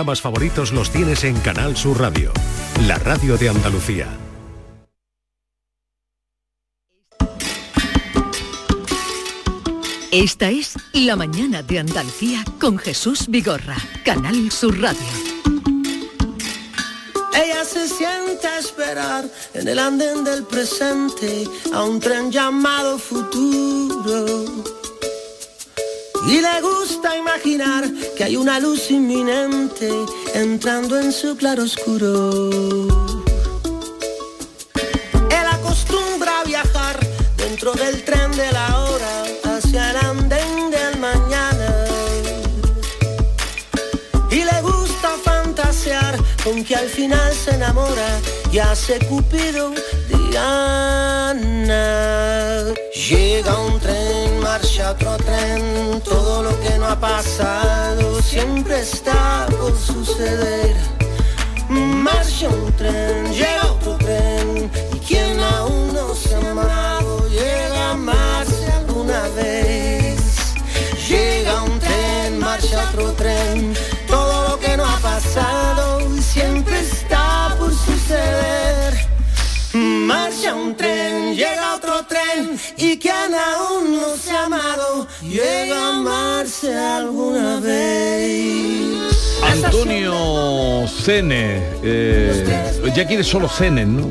programas favoritos los tienes en Canal Sur Radio, la radio de Andalucía. Esta es La mañana de Andalucía con Jesús Vigorra, Canal Sur Radio. Ella se siente a esperar en el andén del presente a un tren llamado futuro. Y le gusta imaginar que hay una luz inminente entrando en su claro oscuro. Él acostumbra a viajar dentro del tren de la hora con que al final se enamora y hace Cupido Diana. Llega un tren, marcha otro tren, todo lo que no ha pasado siempre está por suceder. Marcha un tren, llega otro tren, y quien aún no se ha amado llega amarse alguna vez. Llega un tren, marcha otro tren, Marcha un tren, llega otro tren y quien aún no se ha amado llega a amarse alguna vez. Antonio Cene, eh, ya quiere solo Cene, ¿no?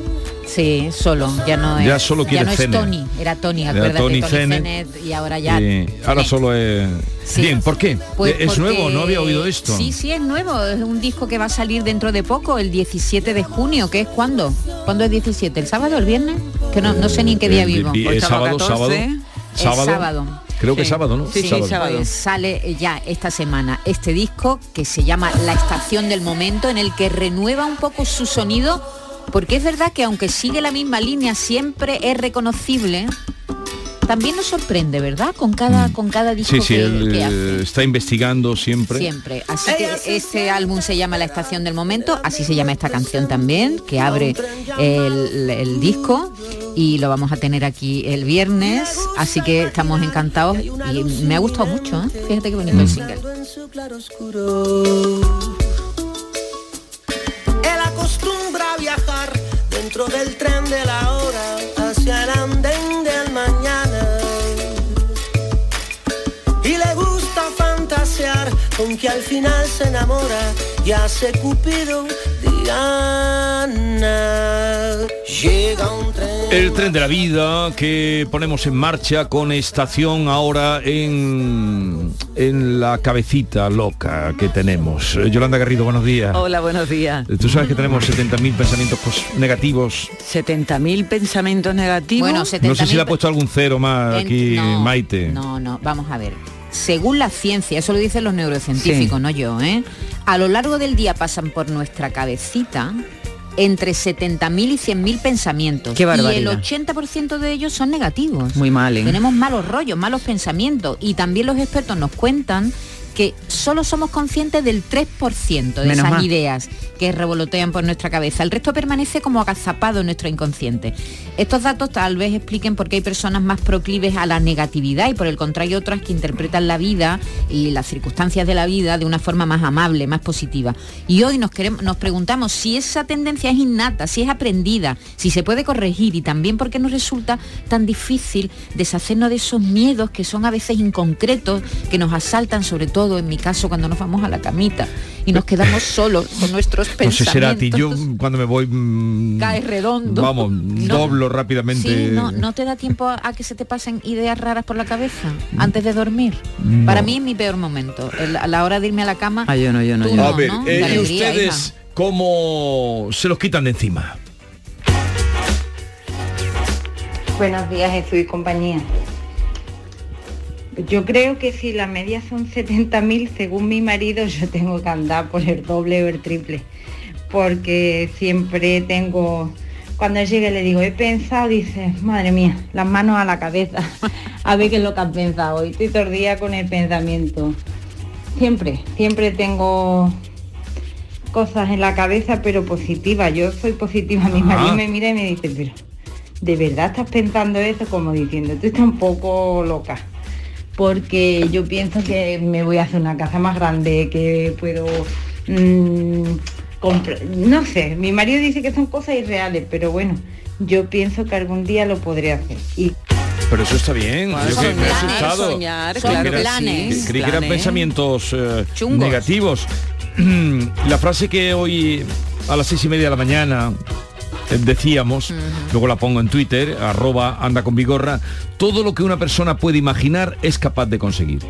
Sí, solo, ya no es. Ya solo quiere no es. Tony, era Tony, Era acuérdate, Tony Tony. Zenet, y ahora ya. Y ahora solo es... Sí. Bien, ¿por qué? Pues ¿Es porque- nuevo? No había oído esto. Sí, sí, es nuevo. Es un disco que va a salir dentro de poco, el 17 de junio, que es cuándo? ¿Cuándo es 17? ¿El sábado o el viernes? Que no, no sé ni en qué día El- vivo. el- el sábado, sábado. El Sábado. sábado. Creo que sábado, ¿no? Sí, pues sale ya esta semana este disco que se llama La Estación del Momento, en el que renueva un poco su sonido, porque es verdad que aunque sigue la misma línea, siempre es reconocible. También nos sorprende, ¿verdad? Con cada, con cada disco Mm. Sí, sí, que, él que eh, hace. está investigando siempre. Siempre. Así que este álbum se llama La Estación del Momento, así se llama esta canción también, que abre el, el disco y lo vamos a tener aquí el viernes, así que estamos encantados y me ha gustado mucho, ¿eh? fíjate qué bonito el single. Dentro del tren de la hora hacia el con que al final se enamora y hace Cupido Diana. Llega un tren. El tren de la vida que ponemos en marcha con estación ahora en, en la cabecita loca que tenemos. Yolanda Garrido, buenos días. Hola, buenos días. Eh, Tú sabes que tenemos 70.000 pensamientos pues, negativos. 70.000 pensamientos negativos. Bueno, No sé si le ha puesto algún cero más aquí no, Maite. No, no, vamos a ver. Según la ciencia, eso lo dicen los neurocientíficos, no yo, ¿eh? A lo largo del día pasan por nuestra cabecita entre 70.000 y 100.000 pensamientos. Qué y el barbaridad. 80% de ellos son negativos. Muy mal, ¿eh? Tenemos malos rollos, malos pensamientos. Y también los expertos nos cuentan que solo somos conscientes del 3% de Menos esas ideas que revolotean por nuestra cabeza. El resto permanece como agazapado en nuestro inconsciente. Estos datos tal vez expliquen por qué hay personas más proclives a la negatividad y por el contrario otras que interpretan la vida y las circunstancias de la vida de una forma más amable, más positiva. Y hoy nos, queremos, nos preguntamos si esa tendencia es innata, si es aprendida, si se puede corregir y también por qué nos resulta tan difícil deshacernos de esos miedos que son a veces inconcretos, que nos asaltan sobre todo en mi caso cuando nos vamos a la camita y nos quedamos solos con nuestros No sé, pensamientos. será a ti. Yo cuando me voy... mm, Caes redondo. Vamos, No. doblo rápidamente. Sí, no, no te da tiempo a, a que se te pasen ideas raras por la cabeza antes de dormir. No. Para mí es mi peor momento. El- a la hora de irme a la cama. Ah, yo no, yo no, yo no. a ver, ¿no? eh, De ¿y alegría, ustedes hija. cómo se los quitan de encima? Buenos días, Jesús y compañía. Yo creo que si la media son 70.000, según mi marido, yo tengo que andar por el doble o el triple. Porque siempre tengo, cuando y le digo, he pensado, dice, madre mía, las manos a la cabeza. A ver qué es lo que has pensado. hoy. estoy todo el día con el pensamiento. Siempre, siempre tengo cosas en la cabeza, pero positivas. Yo soy positiva. Mi marido me mira y me dice, pero ¿de verdad estás pensando eso? Como diciendo, tú estás un poco loca. Porque yo pienso que me voy a hacer una casa más grande, que puedo mm, compra- no sé, mi marido dice que son cosas irreales, pero bueno, yo pienso que algún día lo podré hacer. Y Pero eso está bien. Bueno, Yo son que me he planes, asustado. soñar, Creí claro era- sí, Creí que eran planes. pensamientos eh, negativos. La frase que hoy a las seis y media de la mañana decíamos, luego la pongo en Twitter, arroba anda con vigorra, todo lo que una persona puede imaginar es capaz de conseguir.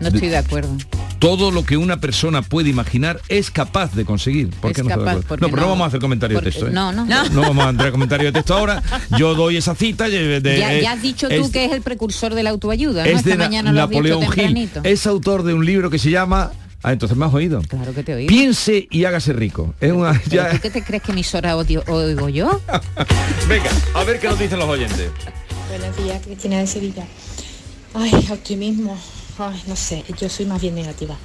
No estoy de acuerdo. Todo lo que una persona puede imaginar es capaz de conseguir. ¿Por Es qué no, está de capaz, no, pero no no- vamos a hacer comentario de texto. ¿eh? no, no. No vamos a entrar comentario de texto ahora. Yo doy esa cita. eh, de- ya, ya has dicho tú es- que es el precursor de la autoayuda, ¿no? es Esta de Na- mañana Napoleón Gil. Es autor de un libro que se llama... Ah, entonces me has oído. Claro que te oí. Piense y hágase rico. Es una... ¿Pero ya- ¿Tú qué te crees que emisora odio- oigo yo? Venga, a ver qué nos dicen los oyentes. Buenos días, Cristina de Sevilla. Ay, optimismo. Ay, no sé, yo soy más bien negativa.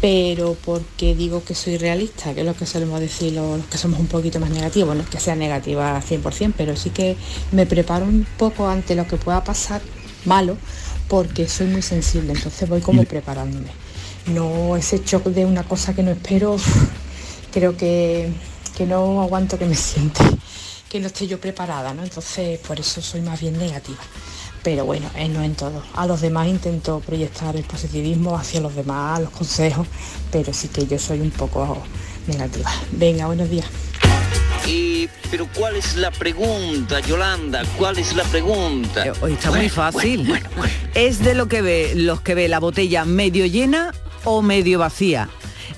Pero porque digo que soy realista, que es lo que solemos decir los, los que somos un poquito más negativos. No es que sea negativa 100%, pero sí que me preparo un poco ante lo que pueda pasar malo, porque soy muy sensible, entonces voy como preparándome. No ese shock de una cosa que no espero, creo que, que no aguanto que me siente, que no estoy yo preparada, ¿no? Entonces por eso soy más bien negativa. Pero bueno, eh, no en todo. A los demás intento proyectar el positivismo hacia los demás, los consejos, pero sí que yo soy un poco negativa. Venga, buenos días. Eh, pero ¿cuál es la pregunta, Yolanda? ¿Cuál es la pregunta? Eh, Hoy está muy fácil. Es de lo que ve, los que ve la botella medio llena o medio vacía.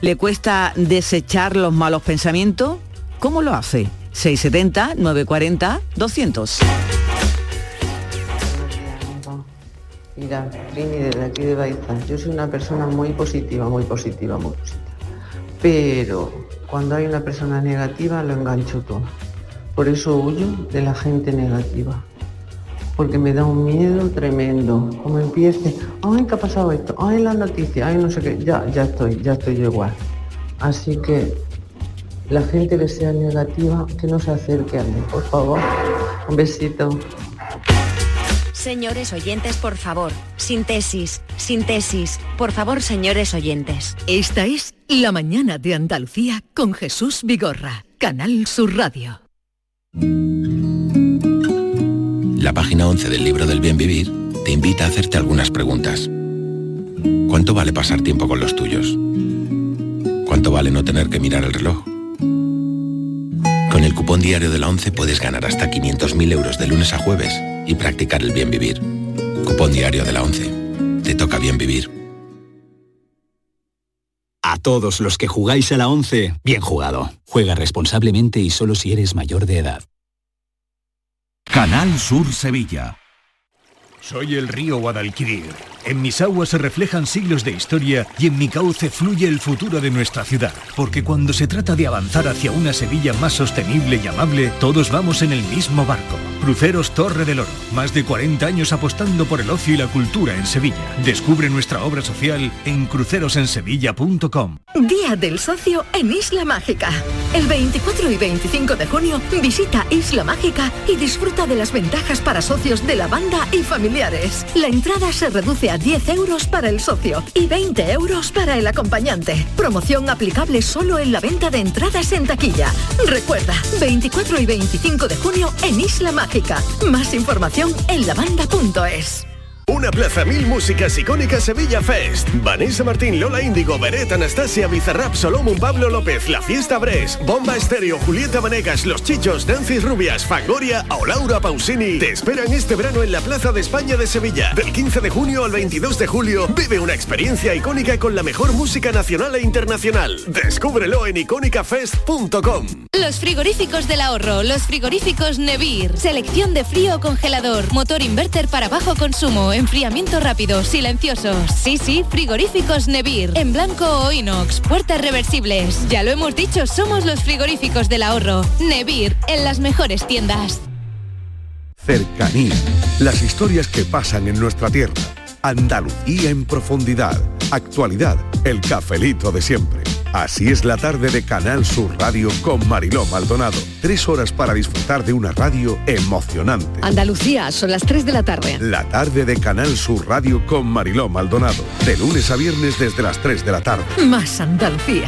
¿Le cuesta desechar los malos pensamientos? ¿Cómo lo hace? 670 940 200. Mira, Trini, desde aquí de Baiza, yo soy una persona muy positiva, muy positiva, muy positiva. Pero cuando hay una persona negativa lo engancho todo. Por eso huyo de la gente negativa. Porque me da un miedo tremendo. Como empiece, ay, ¿qué ha pasado esto? Ay, la noticia, ay, no sé qué. Ya, ya estoy, ya estoy yo igual. Así que la gente que sea negativa, que no se acerque a mí, por favor. Un besito. Señores oyentes, por favor, síntesis, síntesis, por favor, señores oyentes. Esta es La mañana de Andalucía con Jesús Vigorra, Canal Sur Radio. La página 11 del libro del bien vivir te invita a hacerte algunas preguntas. ¿Cuánto vale pasar tiempo con los tuyos? ¿Cuánto vale no tener que mirar el reloj? Con el cupón diario de la 11 puedes ganar hasta 500.000 euros de lunes a jueves y practicar el bien vivir. Cupón diario de la 11. Te toca bien vivir. A todos los que jugáis a la 11, bien jugado. Juega responsablemente y solo si eres mayor de edad. Canal Sur Sevilla. Soy el río Guadalquivir. En mis aguas se reflejan siglos de historia y en mi cauce fluye el futuro de nuestra ciudad. Porque cuando se trata de avanzar hacia una Sevilla más sostenible y amable, todos vamos en el mismo barco. Cruceros Torre del Oro. Más de 40 años apostando por el ocio y la cultura en Sevilla. Descubre nuestra obra social en crucerosensevilla.com. Día del Socio en Isla Mágica. El 24 y 25 de junio visita Isla Mágica y disfruta de las ventajas para socios de la banda y familiares. La entrada se reduce a 10 euros para el socio y 20 euros para el acompañante. Promoción aplicable solo en la venta de entradas en taquilla. Recuerda, 24 y 25 de junio en Isla Mágica. Más información en lavanda.es. Una plaza mil músicas icónicas Sevilla Fest. Vanessa Martín, Lola Índigo, Beret, Anastasia, Bizarrap, Solomon, Pablo López, La Fiesta Bres, Bomba Estéreo, Julieta Vanegas, Los Chichos, Nancy Rubias, Fangoria o Laura Pausini te esperan este verano en la Plaza de España de Sevilla. Del 15 de junio al 22 de julio vive una experiencia icónica con la mejor música nacional e internacional. Descúbrelo en icónicafest.com. Los frigoríficos del ahorro, los frigoríficos Nevir. Selección de frío congelador, motor inverter para bajo consumo, enfriamiento rápido, silenciosos. Sí, sí, frigoríficos Nevir. En blanco o inox, puertas reversibles. Ya lo hemos dicho, somos los frigoríficos del ahorro. Nevir, en las mejores tiendas. Cercanía. Las historias que pasan en nuestra tierra. Andalucía en profundidad. Actualidad. El cafelito de siempre. Así es la tarde de Canal Sur Radio con Mariló Maldonado. Tres horas para disfrutar de una radio emocionante. Andalucía, son las 3 de la tarde. La tarde de Canal Sur Radio con Mariló Maldonado. De lunes a viernes desde las 3 de la tarde. Más Andalucía,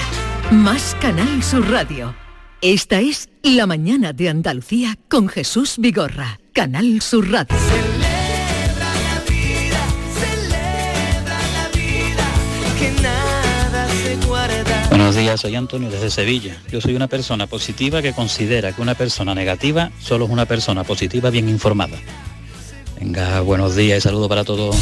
más Canal Sur Radio. Esta es La Mañana de Andalucía con Jesús Vigorra, Canal Sur Radio. Buenos días, soy Antonio desde Sevilla. Yo soy una persona positiva que considera que una persona negativa solo es una persona positiva bien informada. Venga, buenos días y saludo para todos.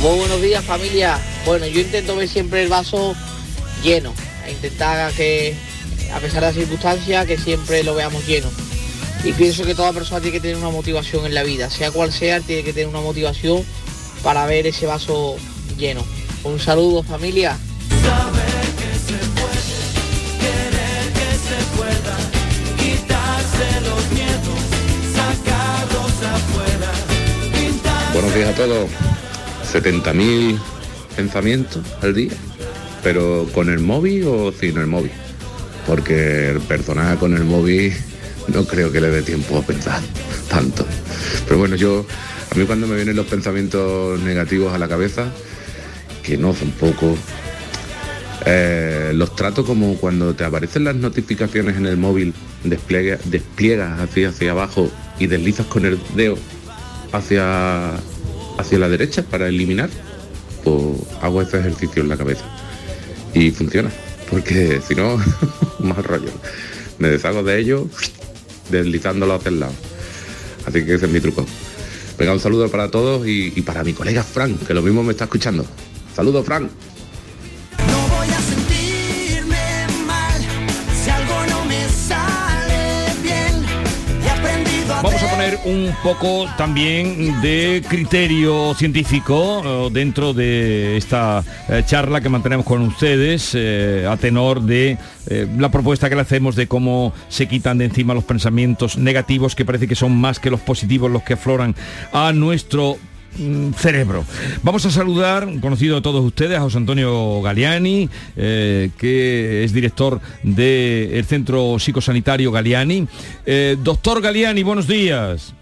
Muy buenos días familia. Bueno, yo intento ver siempre el vaso lleno, e intentar que, a pesar de las circunstancias, que siempre lo veamos lleno. Y pienso que toda persona tiene que tener una motivación en la vida, sea cual sea, tiene que tener una motivación para ver ese vaso lleno. Un saludo familia. Buenos días a todos. 70.000 pensamientos al día, pero con el móvil o sin el móvil. Porque el personaje con el móvil no creo que le dé tiempo a pensar tanto. Pero bueno, yo, a mí cuando me vienen los pensamientos negativos a la cabeza, que no son pocos, eh, los trato como cuando te aparecen las notificaciones en el móvil, despliega- despliegas hacia, hacia abajo y deslizas con el dedo hacia, hacia la derecha para eliminar, pues hago ese ejercicio en la cabeza. Y funciona, porque si no, mal rollo. Me deshago de ello deslizándolo hacia el lado. Así que ese es mi truco. Venga, un saludo para todos y, para mi colega Frank, que lo mismo me está escuchando. Saludos, Frank. Un poco también de criterio científico eh, dentro de esta eh, charla que mantenemos con ustedes eh, a tenor de la propuesta que le hacemos de cómo se quitan de encima los pensamientos negativos que parece que son más que los positivos los que afloran a nuestro cerebro. Vamos a saludar, conocido de todos ustedes, a José Antonio Galiani, eh, que es director del Centro Psicosanitario Galiani. Eh, doctor Galiani, buenos días.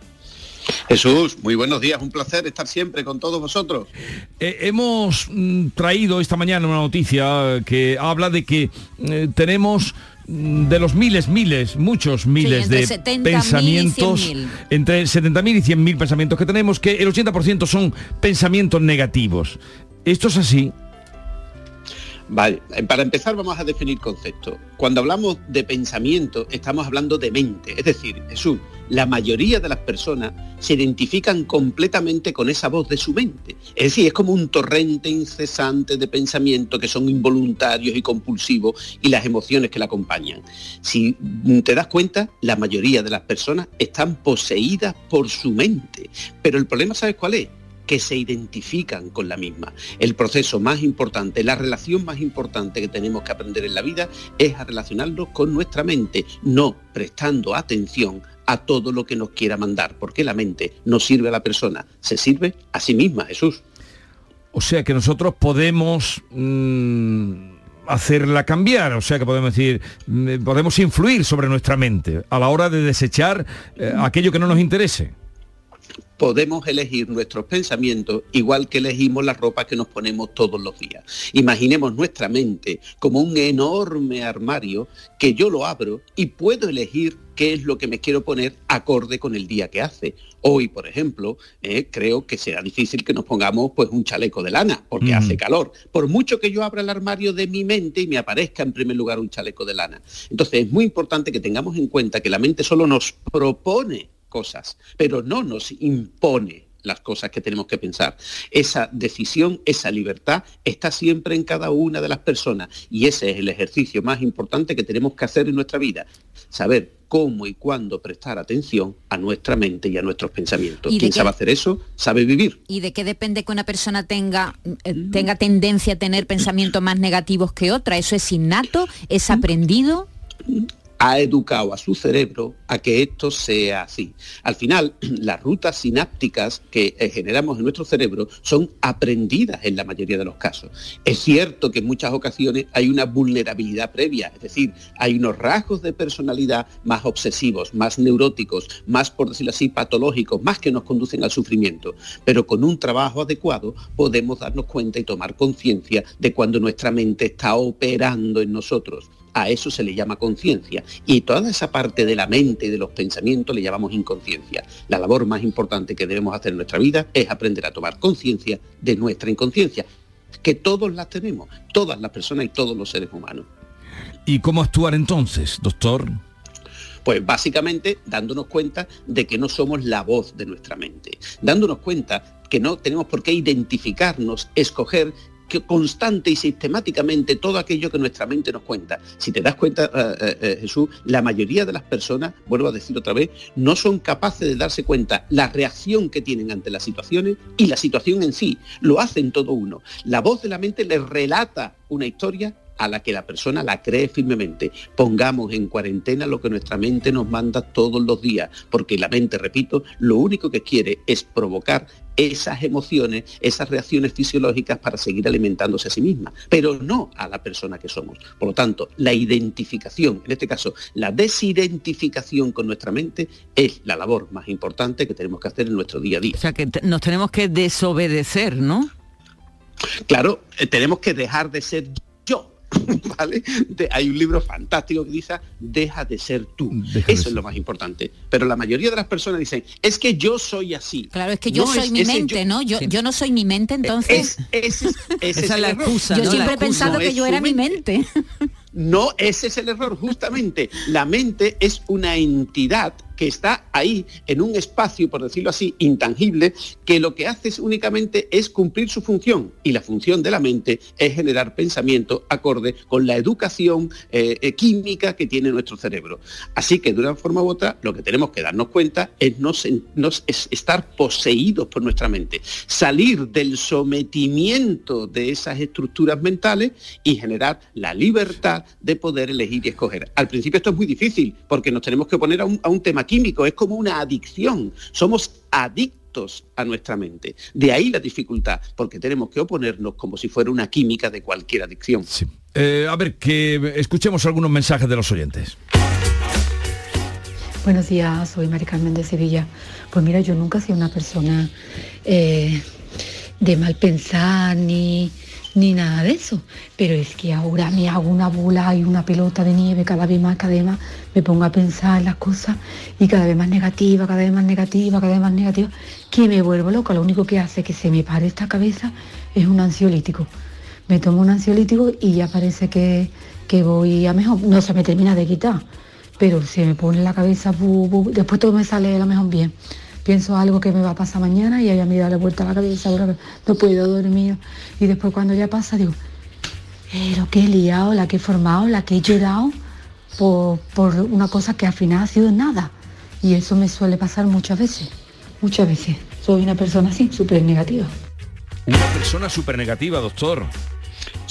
Jesús, muy buenos días, un placer estar siempre con todos vosotros. Eh, hemos mm, traído esta mañana una noticia que habla de que tenemos mm, de los miles, miles, muchos miles entre de 70.000 y pensamientos, 100.000. entre 70.000 y 100.000 pensamientos que tenemos, que el 80% son pensamientos negativos. ¿Esto es así? Vale, eh, para empezar vamos a definir conceptos. Cuando hablamos de pensamiento, estamos hablando de mente. Es decir, Jesús, la mayoría de las personas se identifican completamente con esa voz de su mente. Es decir, es como un torrente incesante de pensamientos que son involuntarios y compulsivos y las emociones que la acompañan. Si te das cuenta, la mayoría de las personas están poseídas por su mente. Pero el problema, ¿sabes cuál es? Que se identifican con la misma. El proceso más importante, la relación más importante que tenemos que aprender en la vida es a relacionarnos con nuestra mente, no prestando atención a todo lo que nos quiera mandar, porque la mente no sirve a la persona, se sirve a sí misma, Jesús. O sea que nosotros podemos mm, hacerla cambiar, o sea que podemos decir, mm, podemos influir sobre nuestra mente a la hora de desechar eh, aquello que no nos interese. Podemos elegir nuestros pensamientos igual que elegimos la ropa que nos ponemos todos los días. Imaginemos nuestra mente como un enorme armario que yo lo abro y puedo elegir qué es lo que me quiero poner acorde con el día que hace. Hoy, por ejemplo, eh, creo que será difícil que nos pongamos pues un chaleco de lana porque Mm. hace calor. Por mucho que yo abra el armario de mi mente y me aparezca en primer lugar un chaleco de lana. Entonces es muy importante que tengamos en cuenta que la mente solo nos propone cosas, pero no nos impone las cosas que tenemos que pensar. Esa decisión, esa libertad está siempre en cada una de las personas y ese es el ejercicio más importante que tenemos que hacer en nuestra vida. Saber cómo y cuándo prestar atención a nuestra mente y a nuestros pensamientos. ¿Y de Quien sabe hacer eso, sabe vivir. ¿Y de qué depende que una persona tenga, eh, tenga tendencia a tener pensamientos más negativos que otra? ¿Eso es innato? ¿Es aprendido? Ha educado a su cerebro a que esto sea así. Al final, las rutas sinápticas que eh, generamos en nuestro cerebro son aprendidas en la mayoría de los casos. Es cierto que en muchas ocasiones hay una vulnerabilidad previa, es decir, hay unos rasgos de personalidad más obsesivos, más neuróticos, más, por decirlo así, patológicos, más que nos conducen al sufrimiento. Pero con un trabajo adecuado podemos darnos cuenta y tomar conciencia de cuando nuestra mente está operando en nosotros a eso se le llama conciencia. Y toda esa parte de la mente y de los pensamientos le llamamos inconsciencia. La labor más importante que debemos hacer en nuestra vida es aprender a tomar conciencia de nuestra inconsciencia, que todos las tenemos, todas las personas y todos los seres humanos. ¿Y cómo actuar entonces, doctor? Pues básicamente dándonos cuenta de que no somos la voz de nuestra mente, dándonos cuenta que no tenemos por qué identificarnos, escoger que constante y sistemáticamente todo aquello que nuestra mente nos cuenta. Si te das cuenta, eh, eh, eh, Jesús, la mayoría de las personas, vuelvo a decir otra vez, no son capaces de darse cuenta la reacción que tienen ante las situaciones y la situación en sí. Lo hacen todo uno. La voz de la mente les relata una historia a la que la persona la cree firmemente. Pongamos en cuarentena lo que nuestra mente nos manda todos los días, porque la mente, repito, lo único que quiere es provocar esas emociones, esas reacciones fisiológicas para seguir alimentándose a sí misma, pero no a la persona que somos. Por lo tanto, la identificación, en este caso, la desidentificación con nuestra mente es la labor más importante que tenemos que hacer en nuestro día a día. O sea, que nos tenemos que desobedecer, ¿no? Claro, eh, tenemos que dejar de ser ¿vale? hay un libro fantástico que dice, deja de ser tú. Eso es lo más importante. Pero la mayoría de las personas dicen, es que yo soy así. Claro, es que yo soy mi mente, ¿no? Yo, yo no soy mi mente, entonces... Es, esa es la excusa. Yo siempre he pensado que yo era mi mente. No, ese es el error, justamente. La mente es una entidad que está ahí en un espacio, por decirlo así, intangible, que lo que hace únicamente es cumplir su función. Y la función de la mente es generar pensamiento acorde con la educación eh, eh, química que tiene nuestro cerebro. Así que de una forma u otra, lo que tenemos que darnos cuenta es, no, es estar poseídos por nuestra mente, salir del sometimiento de esas estructuras mentales y generar la libertad de poder elegir y escoger. Al principio esto es muy difícil porque nos tenemos que poner a un tema químico, es como una adicción. Somos adictos a nuestra mente. De ahí la dificultad, porque tenemos que oponernos como si fuera una química de cualquier adicción. Eh, a ver, que escuchemos algunos mensajes de los oyentes. Buenos días, soy Mari Carmen de Sevilla. Pues mira, yo nunca he sido una persona eh, de mal pensar ni, ni nada de eso. Pero es que ahora me hago una bola y una pelota de nieve cada vez más, cada vez más, me pongo a pensar en las cosas y cada vez más negativa, cada vez más negativa, cada vez más negativa, que me vuelvo loca. Lo único que hace que se me pare esta cabeza es un ansiolítico. Me tomo un ansiolítico y ya parece que, que voy a mejor. No se me termina de quitar, pero se me pone la cabeza, después todo me sale a lo mejor bien pienso algo que me va a pasar mañana y ya me da la vuelta a la cabeza, ahora no puedo dormir. Y después cuando ya pasa digo, pero qué he liado, la que he formado, la que he llorado por, por una cosa que al final ha sido nada. Y eso me suele pasar muchas veces, muchas veces. Soy una persona así, súper negativa. Una persona súper negativa, doctor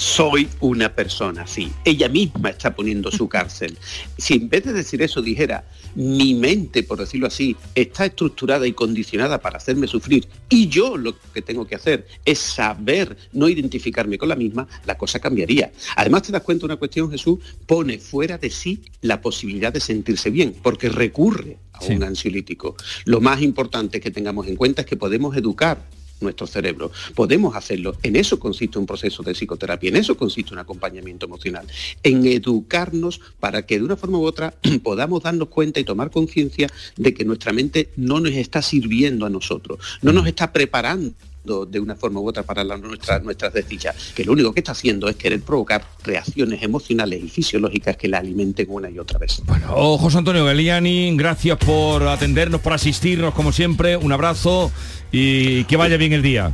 soy una persona así. Ella misma está poniendo su cárcel. Si en vez de decir eso dijera, mi mente, por decirlo así, está estructurada y condicionada para hacerme sufrir y yo lo que tengo que hacer es saber no identificarme con la misma, la cosa cambiaría. Además te das cuenta una cuestión, Jesús, pone fuera de sí la posibilidad de sentirse bien, porque recurre a un ansiolítico. Lo más importante que tengamos en cuenta es que podemos educar nuestro cerebro. Podemos hacerlo. En eso consiste un proceso de psicoterapia, en eso consiste un acompañamiento emocional, en educarnos para que de una forma u otra podamos darnos cuenta y tomar conciencia de que nuestra mente no nos está sirviendo a nosotros, no nos está preparando de una forma u otra para la, nuestras desdichas, que lo único que está haciendo es querer provocar reacciones emocionales y fisiológicas que la alimenten una y otra vez. Bueno, oh, José Antonio Galiani, gracias por atendernos, por asistirnos como siempre, un abrazo y que vaya bien el día.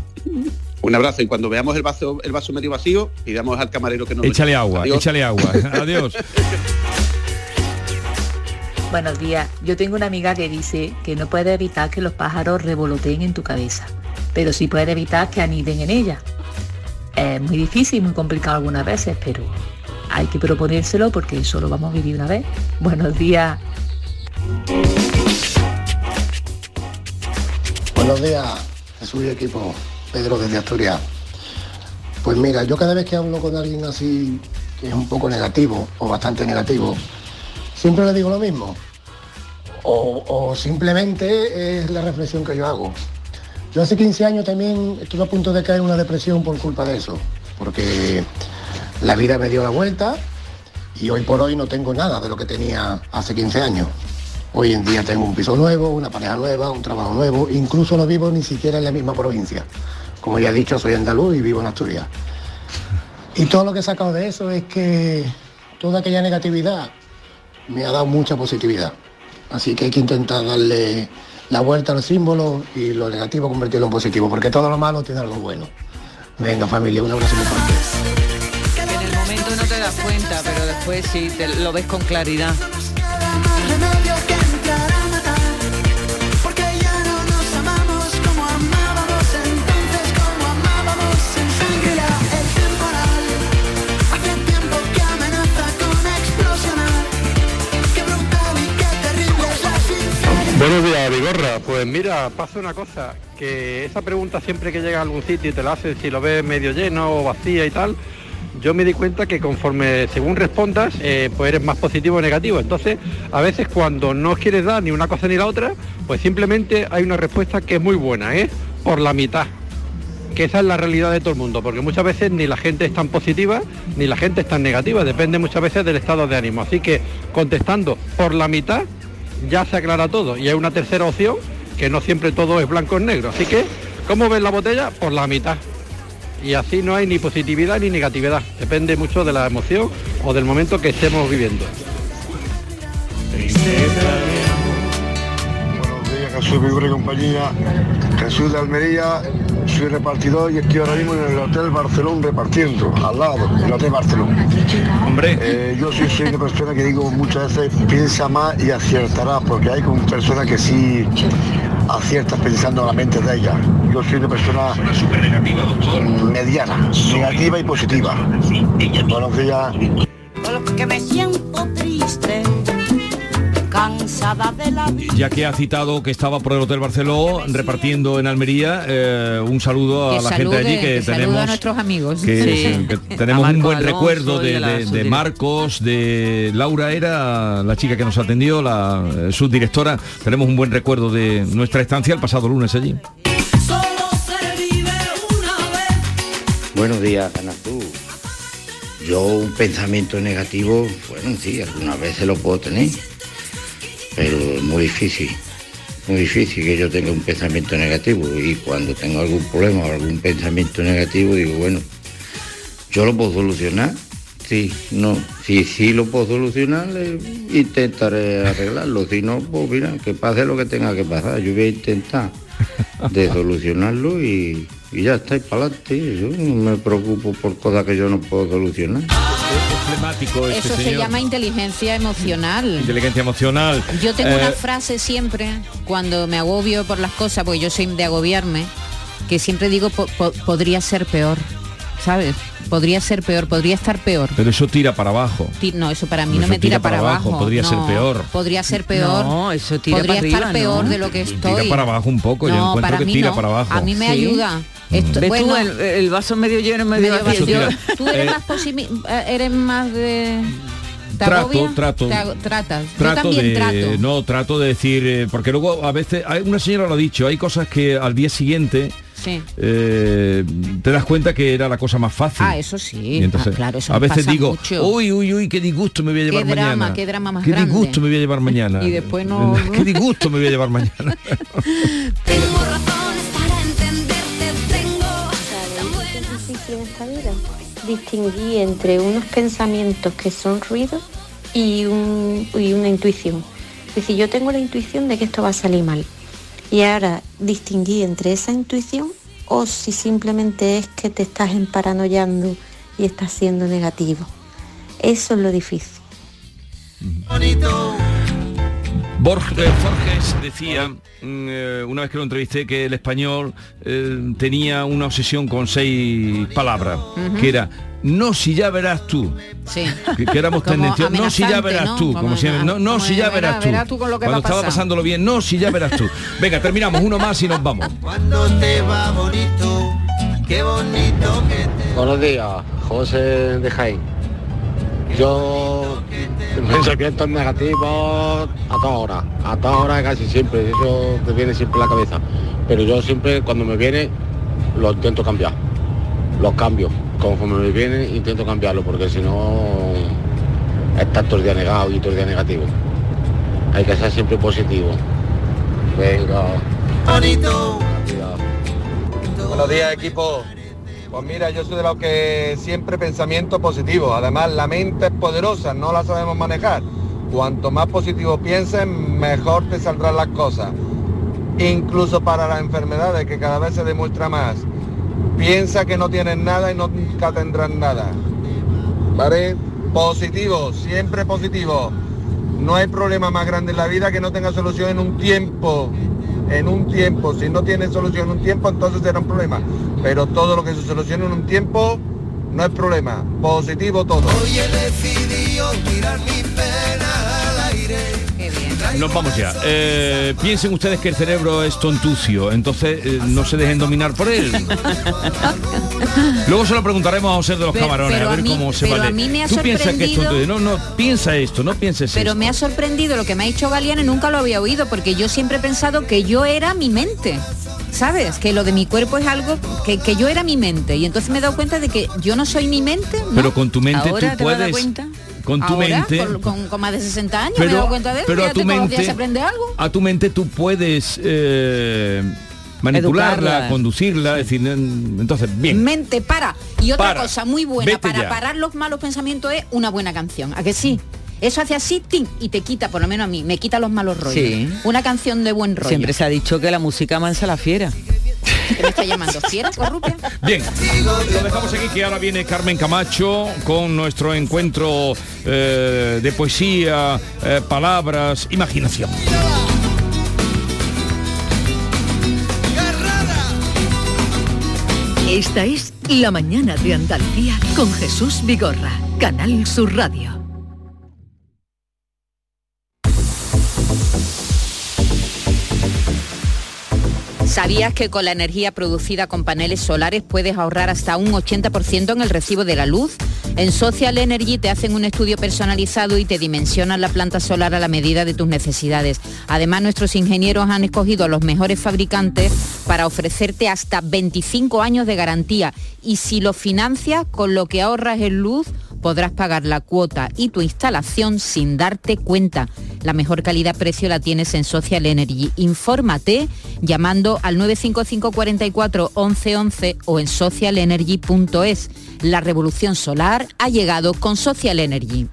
Un abrazo y cuando veamos el vaso, el vaso medio vacío, pidamos al camarero que nos Échale agua, échale agua. Adiós. Buenos días. Yo tengo una amiga que dice que no puede evitar que los pájaros revoloteen en tu cabeza pero sí puede evitar que aniden en ella. Es muy difícil, muy complicado algunas veces, pero hay que proponérselo porque solo vamos a vivir una vez. Buenos días. Buenos días, Jesús y equipo, Pedro desde Asturias. Pues mira, yo cada vez que hablo con alguien así que es un poco negativo o bastante negativo, siempre le digo lo mismo. O, o simplemente es la reflexión que yo hago. Yo hace 15 años también estuve a punto de caer en una depresión por culpa de eso, porque la vida me dio la vuelta y hoy por hoy no tengo nada de lo que tenía hace 15 años. Hoy en día tengo un piso nuevo, una pareja nueva, un trabajo nuevo, incluso no vivo ni siquiera en la misma provincia. Como ya he dicho, soy andaluz y vivo en Asturias. Y todo lo que he sacado de eso es que toda aquella negatividad me ha dado mucha positividad. Así que hay que intentar darle la vuelta a los símbolos y lo negativo convertirlo en positivo, porque todo lo malo tiene algo bueno. Venga familia, un abrazo muy fuerte. En el momento no te das cuenta, pero después sí te lo ves con claridad. Buenos días, Vigorra. Pues mira, pasa una cosa, que esa pregunta siempre que llega a algún sitio y te la hacen si lo ves medio lleno o vacía y tal, yo me di cuenta que conforme según respondas, eh, pues eres más positivo o negativo. Entonces, a veces cuando no quieres dar ni una cosa ni la otra, pues simplemente hay una respuesta que es muy buena, es por la mitad. Que esa es la realidad de todo el mundo, porque muchas veces ni la gente es tan positiva ni la gente es tan negativa, depende muchas veces del estado de ánimo. Así que contestando por la mitad ya se aclara todo. Y hay una tercera opción que no siempre todo es blanco o negro. Así que, ¿cómo ves la botella? Por la mitad. Y así no hay ni positividad ni negatividad. Depende mucho de la emoción o del momento que estemos viviendo. Jesús Vigor y compañía. Jesús de Almería, soy repartidor y estoy ahora mismo en el Hotel Barcelón repartiendo, al lado, el Hotel Barcelón. Hombre. yo soy, soy una persona que digo muchas veces, piensa más y aciertarás, porque hay como personas que sí aciertas pensando en la mente de ellas. Yo soy una persona mediana, negativa y positiva. Buenos días. que me siento triste, cansada de la vida. Ya que ha citado que estaba por el Hotel Barceló repartiendo en Almería, eh, un saludo a Que la salude, gente allí que, tenemos a nuestros amigos. que, Sí. que tenemos un buen Alonso recuerdo de, a la de- de subdirectora. Marcos, de Laura era la chica que nos atendió, la eh, subdirectora. Tenemos un buen recuerdo de nuestra estancia el pasado lunes allí. Buenos días, Canazú. Yo un pensamiento negativo, bueno, sí, algunas veces lo puedo tener, pero es muy difícil, muy difícil que yo tenga un pensamiento negativo. Y cuando tengo algún problema o algún pensamiento negativo digo, bueno, yo lo puedo solucionar, sí, no, si sí lo puedo solucionar, eh, intentaré arreglarlo, si no, pues mira, que pase lo que tenga que pasar, yo voy a intentar de solucionarlo y, y ya está, y para adelante. Yo no me preocupo por cosas que yo no puedo solucionar. Este Eso se señor. llama inteligencia emocional. Inteligencia emocional. Yo tengo Eh, una frase siempre cuando me agobio por las cosas, porque yo soy de agobiarme, que siempre digo po- po- podría ser peor, ¿sabes? Podría ser peor, podría estar peor. Pero eso tira para abajo. Ti- No, eso para mí No, me tira, tira para para abajo, abajo. podría ser peor. Podría ser peor. No, eso tira podría para estar arriba, peor ¿no? de lo que estoy. Tira para abajo un poco, yo encuentro para que mí tira no. para abajo. A mí me Sí. ayuda. Esto- ¿Ves bueno, tú el, el vaso medio lleno, medio, medio vacío? Yo- Tú eres Eh, más eh, eres más de ¿te Trato, trato. Tratas. Yo Trato también de, trato. no, trato de decir, eh, porque luego a veces, hay, una señora lo ha dicho, hay cosas que al día siguiente Sí. eh, te das cuenta que era la cosa más fácil. Ah, eso sí. Y entonces, Ah, claro, eso a veces pasa digo, mucho. uy, uy, uy, qué disgusto me voy a Qué llevar drama, mañana. qué drama más Qué grande. disgusto me voy a llevar mañana. Y después no- qué disgusto me voy a llevar mañana. Distinguir entre unos pensamientos que son ruidos y, un- y una intuición. Es decir, yo tengo la intuición de que esto va a salir mal. Y ahora distinguir entre esa intuición o si simplemente es que te estás emparanoyando y estás siendo negativo. Eso es lo difícil. Borges, eh, Borges decía, mm, eh, una vez que lo entrevisté, que el español eh, tenía una obsesión con seis palabras, que era no si ya verás tú. Sí. Que, que éramos tendenciosos. No si ya verás ¿no? tú. Como Como siempre. No, no como si ya verá- verás tú. verás tú con lo que Cuando estaba pasándolo bien. No si ya verás tú. Venga, terminamos uno más y nos vamos. Cuando te va bonito, qué bonito que te Buenos días, José de Jaén. Yo pensamientos negativos a toda hora, a toda hora casi siempre, eso te viene siempre a la cabeza. Pero yo siempre cuando me viene lo intento cambiar, los cambio. Conforme me viene intento cambiarlo porque si no estás todo el día negado y todo el día negativo. Hay que ser siempre positivo. Venga. bonito. Buenos días equipo. Pues mira, yo soy de los que siempre pensamiento positivo. Además, la mente es poderosa, no la sabemos manejar. Cuanto más positivo pienses, mejor te saldrán las cosas. Incluso para las enfermedades, que cada vez se demuestra más. Piensa que no tienes nada y nunca tendrás nada. ¿Vale? Positivo, siempre positivo. No hay problema más grande en la vida que no tenga solución en un tiempo. En un tiempo. Si no tiene solución en un tiempo, entonces será un problema. Pero todo lo que se solucione en un tiempo no es problema. Positivo todo. Hoy he decidido tirar mi pena. Nos vamos ya. Eh, piensen ustedes que el cerebro es tontucio, entonces eh, no se dejen dominar por él. Luego se lo preguntaremos a José de los Pero- Camarones, pero a a ver mí- cómo se pero vale. a mí me ha Tú piensas que es sorprendido- tontucio. No, no, piensa esto, no pienses Pero esto. me ha sorprendido lo que me ha dicho Galeano y nunca lo había oído porque yo siempre he pensado que yo era mi mente. ¿Sabes? Que lo de mi cuerpo es algo que, que yo era mi mente. Y entonces me he dado cuenta de que yo no soy mi mente. ¿no? Pero con tu mente Ahora tú te puedes... cuenta. Con tu Ahora, mente... con, con- con más de 60 años Pero- me he dado cuenta de eso. pero a tu todos los días mente- se aprende algo. a tu mente tú puedes eh, manipularla, Educarla. conducirla, es decir, en- entonces, bien. Mente para. Y otra Para. cosa muy buena Vete para ya. parar los malos pensamientos es una buena canción. ¿A que sí? Eso hace así, y te quita, por lo menos a mí, me quita los malos rollos. Sí. Una canción de buen rollo. Siempre se ha dicho que la música mansa la fiera. ¿Qué me está llamando? ¿Fiera? ¿Corrupia? Bien, lo dejamos aquí que ahora viene Carmen Camacho con nuestro encuentro eh, de poesía, eh, palabras, imaginación. Esta es La mañana de Andalucía con Jesús Vigorra, Canal Sur Radio. ¿Sabías que con la energía producida con paneles solares puedes ahorrar hasta un 80% en el recibo de la luz? En Social Energy te hacen un estudio personalizado y te dimensionan la planta solar a la medida de tus necesidades. Además, nuestros ingenieros han escogido a los mejores fabricantes para ofrecerte hasta 25 años de garantía y si lo financias con lo que ahorras en luz, podrás pagar la cuota y tu instalación sin darte cuenta. La mejor calidad-precio la tienes en Social Energy. Infórmate llamando al 955 44 11 11 o en socialenergy.es. La revolución solar ha llegado con Social Energy.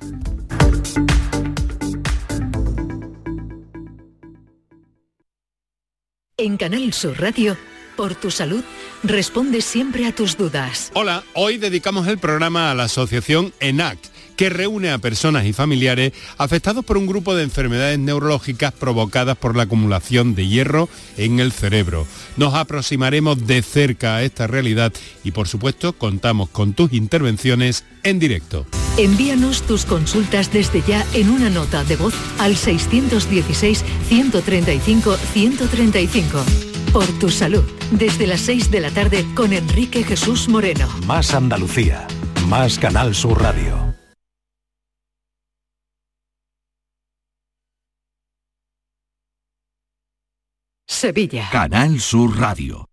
En Canal Sur Radio, por tu salud, responde siempre a tus dudas. Hola, hoy dedicamos el programa a la asociación ENAC, que reúne a personas y familiares afectados por un grupo de enfermedades neurológicas provocadas por la acumulación de hierro en el cerebro. Nos aproximaremos de cerca a esta realidad y por supuesto contamos con tus intervenciones en directo. Envíanos tus consultas desde ya en una nota de voz al 616-135-135. Por tu salud, desde las 6 de la tarde con Enrique Jesús Moreno. Más Andalucía, más Canal Sur Radio. Sevilla. Canal Sur Radio.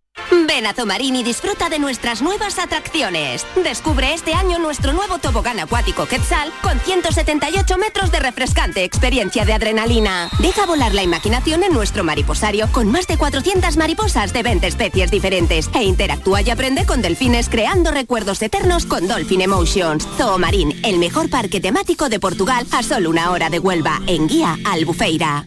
Ven a y disfruta de nuestras nuevas atracciones. Descubre este año nuestro nuevo tobogán acuático Quetzal con 178 metros de refrescante experiencia de adrenalina. Deja volar la imaginación en nuestro mariposario con más de 400 mariposas de 20 especies diferentes e interactúa y aprende con delfines creando recuerdos eternos con Dolphin Emotions. Zoomarín, el mejor parque temático de Portugal a solo una hora de Huelva en guía Albufeira.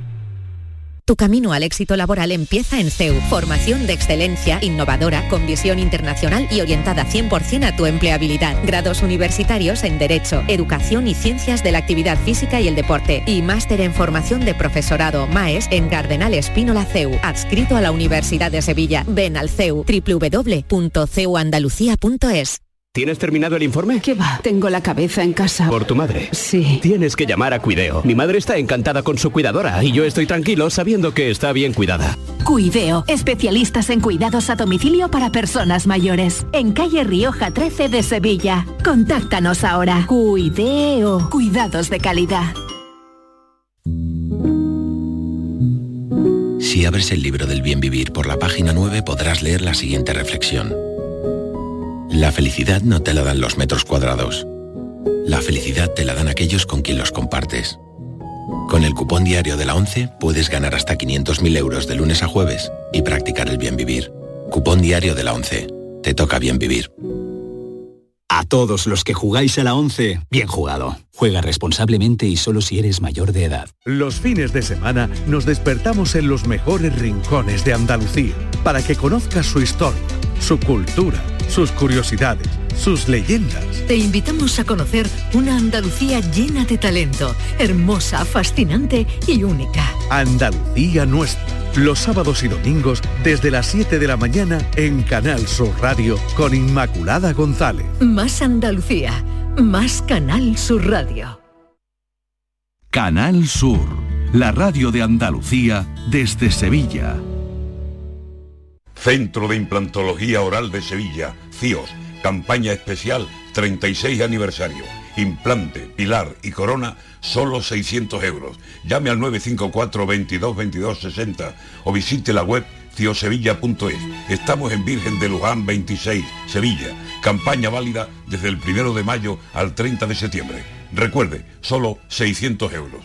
Tu camino al éxito laboral empieza en CEU. Formación de excelencia, innovadora, con visión internacional y orientada 100% a tu empleabilidad. Grados universitarios en Derecho, Educación y Ciencias de la Actividad Física y el Deporte. Y máster en formación de profesorado MAES en Cardenal Espínola CEU. Adscrito a la Universidad de Sevilla. Ven al CEU. www.ceuandalucía.es. ¿Tienes terminado el informe? ¿Qué va? Tengo la cabeza en casa. ¿Por tu madre? Sí. Tienes que llamar a Cuideo. Mi madre está encantada con su cuidadora y yo estoy tranquilo sabiendo que está bien cuidada. Cuideo, especialistas en cuidados a domicilio para personas mayores. En calle Rioja 13 de Sevilla. Contáctanos ahora. Cuideo, cuidados de calidad. Si abres el libro del bien vivir por la página 9 podrás leer la siguiente reflexión. La felicidad no te la dan los metros cuadrados. La felicidad te la dan aquellos con quien los compartes. Con el cupón diario de la 11 puedes ganar hasta 500.000 euros de lunes a jueves y practicar el bien vivir. Cupón diario de la 11. Te toca bien vivir. A todos los que jugáis a la 11, bien jugado. Juega responsablemente y solo si eres mayor de edad. Los fines de semana nos despertamos en los mejores rincones de Andalucía para que conozcas su historia, su cultura, sus curiosidades, sus leyendas. Te invitamos a conocer una Andalucía llena de talento, hermosa, fascinante y única. Andalucía nuestra. Los sábados y domingos desde las 7 de la mañana en Canal Sur Radio con Inmaculada González. Más Andalucía, más Canal Sur Radio. Canal Sur, la radio de Andalucía desde Sevilla. Centro de Implantología Oral de Sevilla, CIOS, campaña especial 36 aniversario. Implante, pilar y corona, solo 600 euros. Llame al 954 22 22 60 o visite la web ciosevilla.es. Estamos en Virgen de Luján 26, Sevilla. Campaña válida desde el 1 de mayo al 30 de septiembre. Recuerde, solo 600 euros.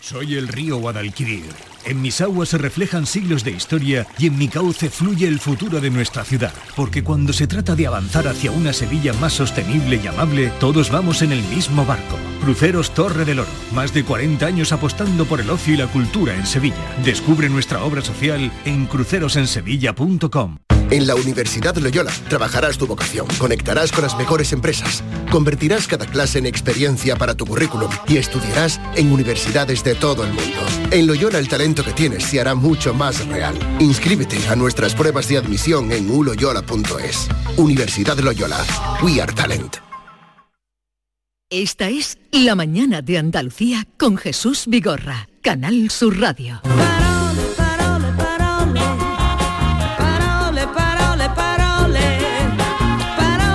Soy el río Guadalquivir. En mis aguas se reflejan siglos de historia y en mi cauce fluye el futuro de nuestra ciudad. Porque cuando se trata de avanzar hacia una Sevilla más sostenible y amable, todos vamos en el mismo barco. Cruceros Torre del Oro. Más de 40 años apostando por el ocio y la cultura en Sevilla. Descubre nuestra obra social en crucerosensevilla.com. En la Universidad Loyola trabajarás tu vocación, conectarás con las mejores empresas, convertirás cada clase en experiencia para tu currículum y estudiarás en universidades de todo el mundo. En Loyola el talento que tienes se hará mucho más real. Inscríbete a nuestras pruebas de admisión en uloyola.es. Universidad Loyola. We are talent. Esta es La Mañana de Andalucía con Jesús Vigorra, Canal Sur Radio.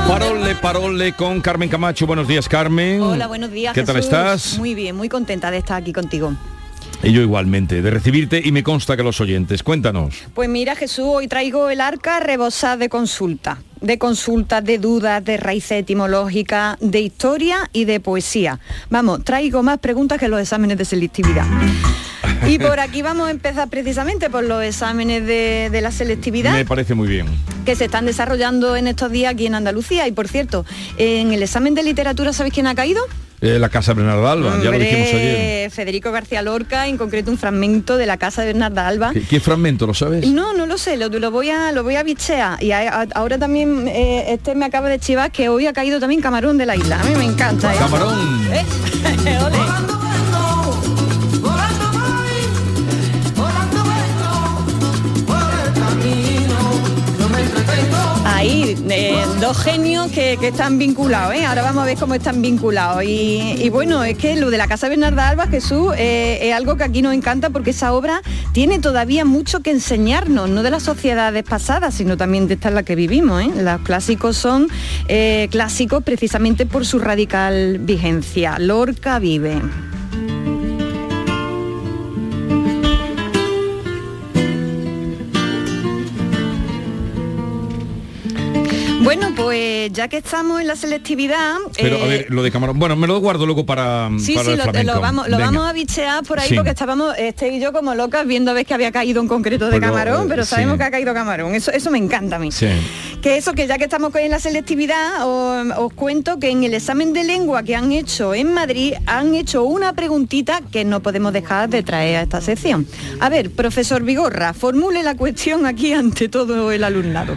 Parole, parole con Carmen Camacho. Buenos días, Carmen. Hola, buenos días. ¿Qué tal estás? Muy bien, muy contenta de estar aquí contigo. Y yo igualmente, de recibirte y me consta que los oyentes. Cuéntanos. Pues mira, Jesús, hoy traigo el arca rebosada de consulta. De consultas, de dudas, de raíces etimológicas, de historia y de poesía. Vamos, traigo más preguntas que los exámenes de selectividad. Y por aquí vamos a empezar precisamente por los exámenes de, de la selectividad. Me parece muy bien. que se están desarrollando en estos días aquí en Andalucía. Y por cierto, en el examen de literatura, ¿sabéis quién ha caído? Eh, la casa Bernarda Alba, ya lo dijimos ayer. Federico García Lorca, en concreto un fragmento de la casa de Bernarda Alba. ¿Qué, qué fragmento lo sabes? No, no lo sé, lo, lo voy a lo voy a bichear. Y a- a- ahora también eh, este me acaba de chivar que hoy ha caído también Camarón de la isla. A mí me encanta. eso. Camarón. ¿Eh? Ahí, eh, dos genios que, que están vinculados, ¿eh? Ahora vamos a ver cómo están vinculados. Y, bueno, es que lo de la Casa Bernarda Alba, Jesús, eh, es algo que aquí nos encanta porque esa obra tiene todavía mucho que enseñarnos, no de las sociedades pasadas, sino también de esta en la que vivimos. Los clásicos son clásicos precisamente por su radical vigencia. Lorca vive. Bueno, pues ya que estamos en la selectividad... Pero a eh, ver, lo de camarón. Bueno, me lo guardo luego para, Sí, para sí, el lo, vamos, lo vamos a bichear por ahí Sí. porque estábamos, este y yo como locas viendo a ver que había caído un concreto de Pues camarón, eh, pero sabemos sí. que ha caído camarón. Eso, eso me encanta a mí. Sí. Que eso, que ya que estamos en la selectividad, os, os cuento que en el examen de lengua que han hecho en Madrid han hecho una preguntita que no podemos dejar de traer a esta sección. A ver, profesor Vigorra, formule la cuestión aquí ante todo el alumnado.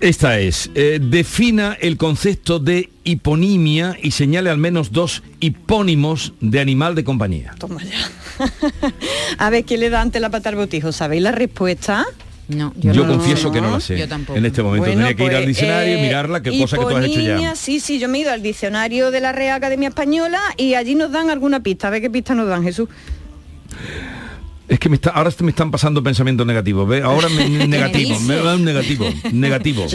Esta es, eh, defina el concepto de hiponimia y señale al menos dos hipónimos de animal de compañía. Toma ya. a ver, ¿quién le da ante la pata al botijo? ¿Sabéis la respuesta? No, Yo, confieso que no la sé. En este momento Bueno, tenía que ir al pues, diccionario eh, y mirarla, qué cosa que tú has hecho ya. Sí, sí, yo me he ido al diccionario de la Real Academia Española y allí nos dan alguna pista. A ver qué pista nos dan, Jesús. Es que me está, ahora me están pasando pensamientos negativos, ¿ve? Ahora me, negativo, me da un negativo, negativo.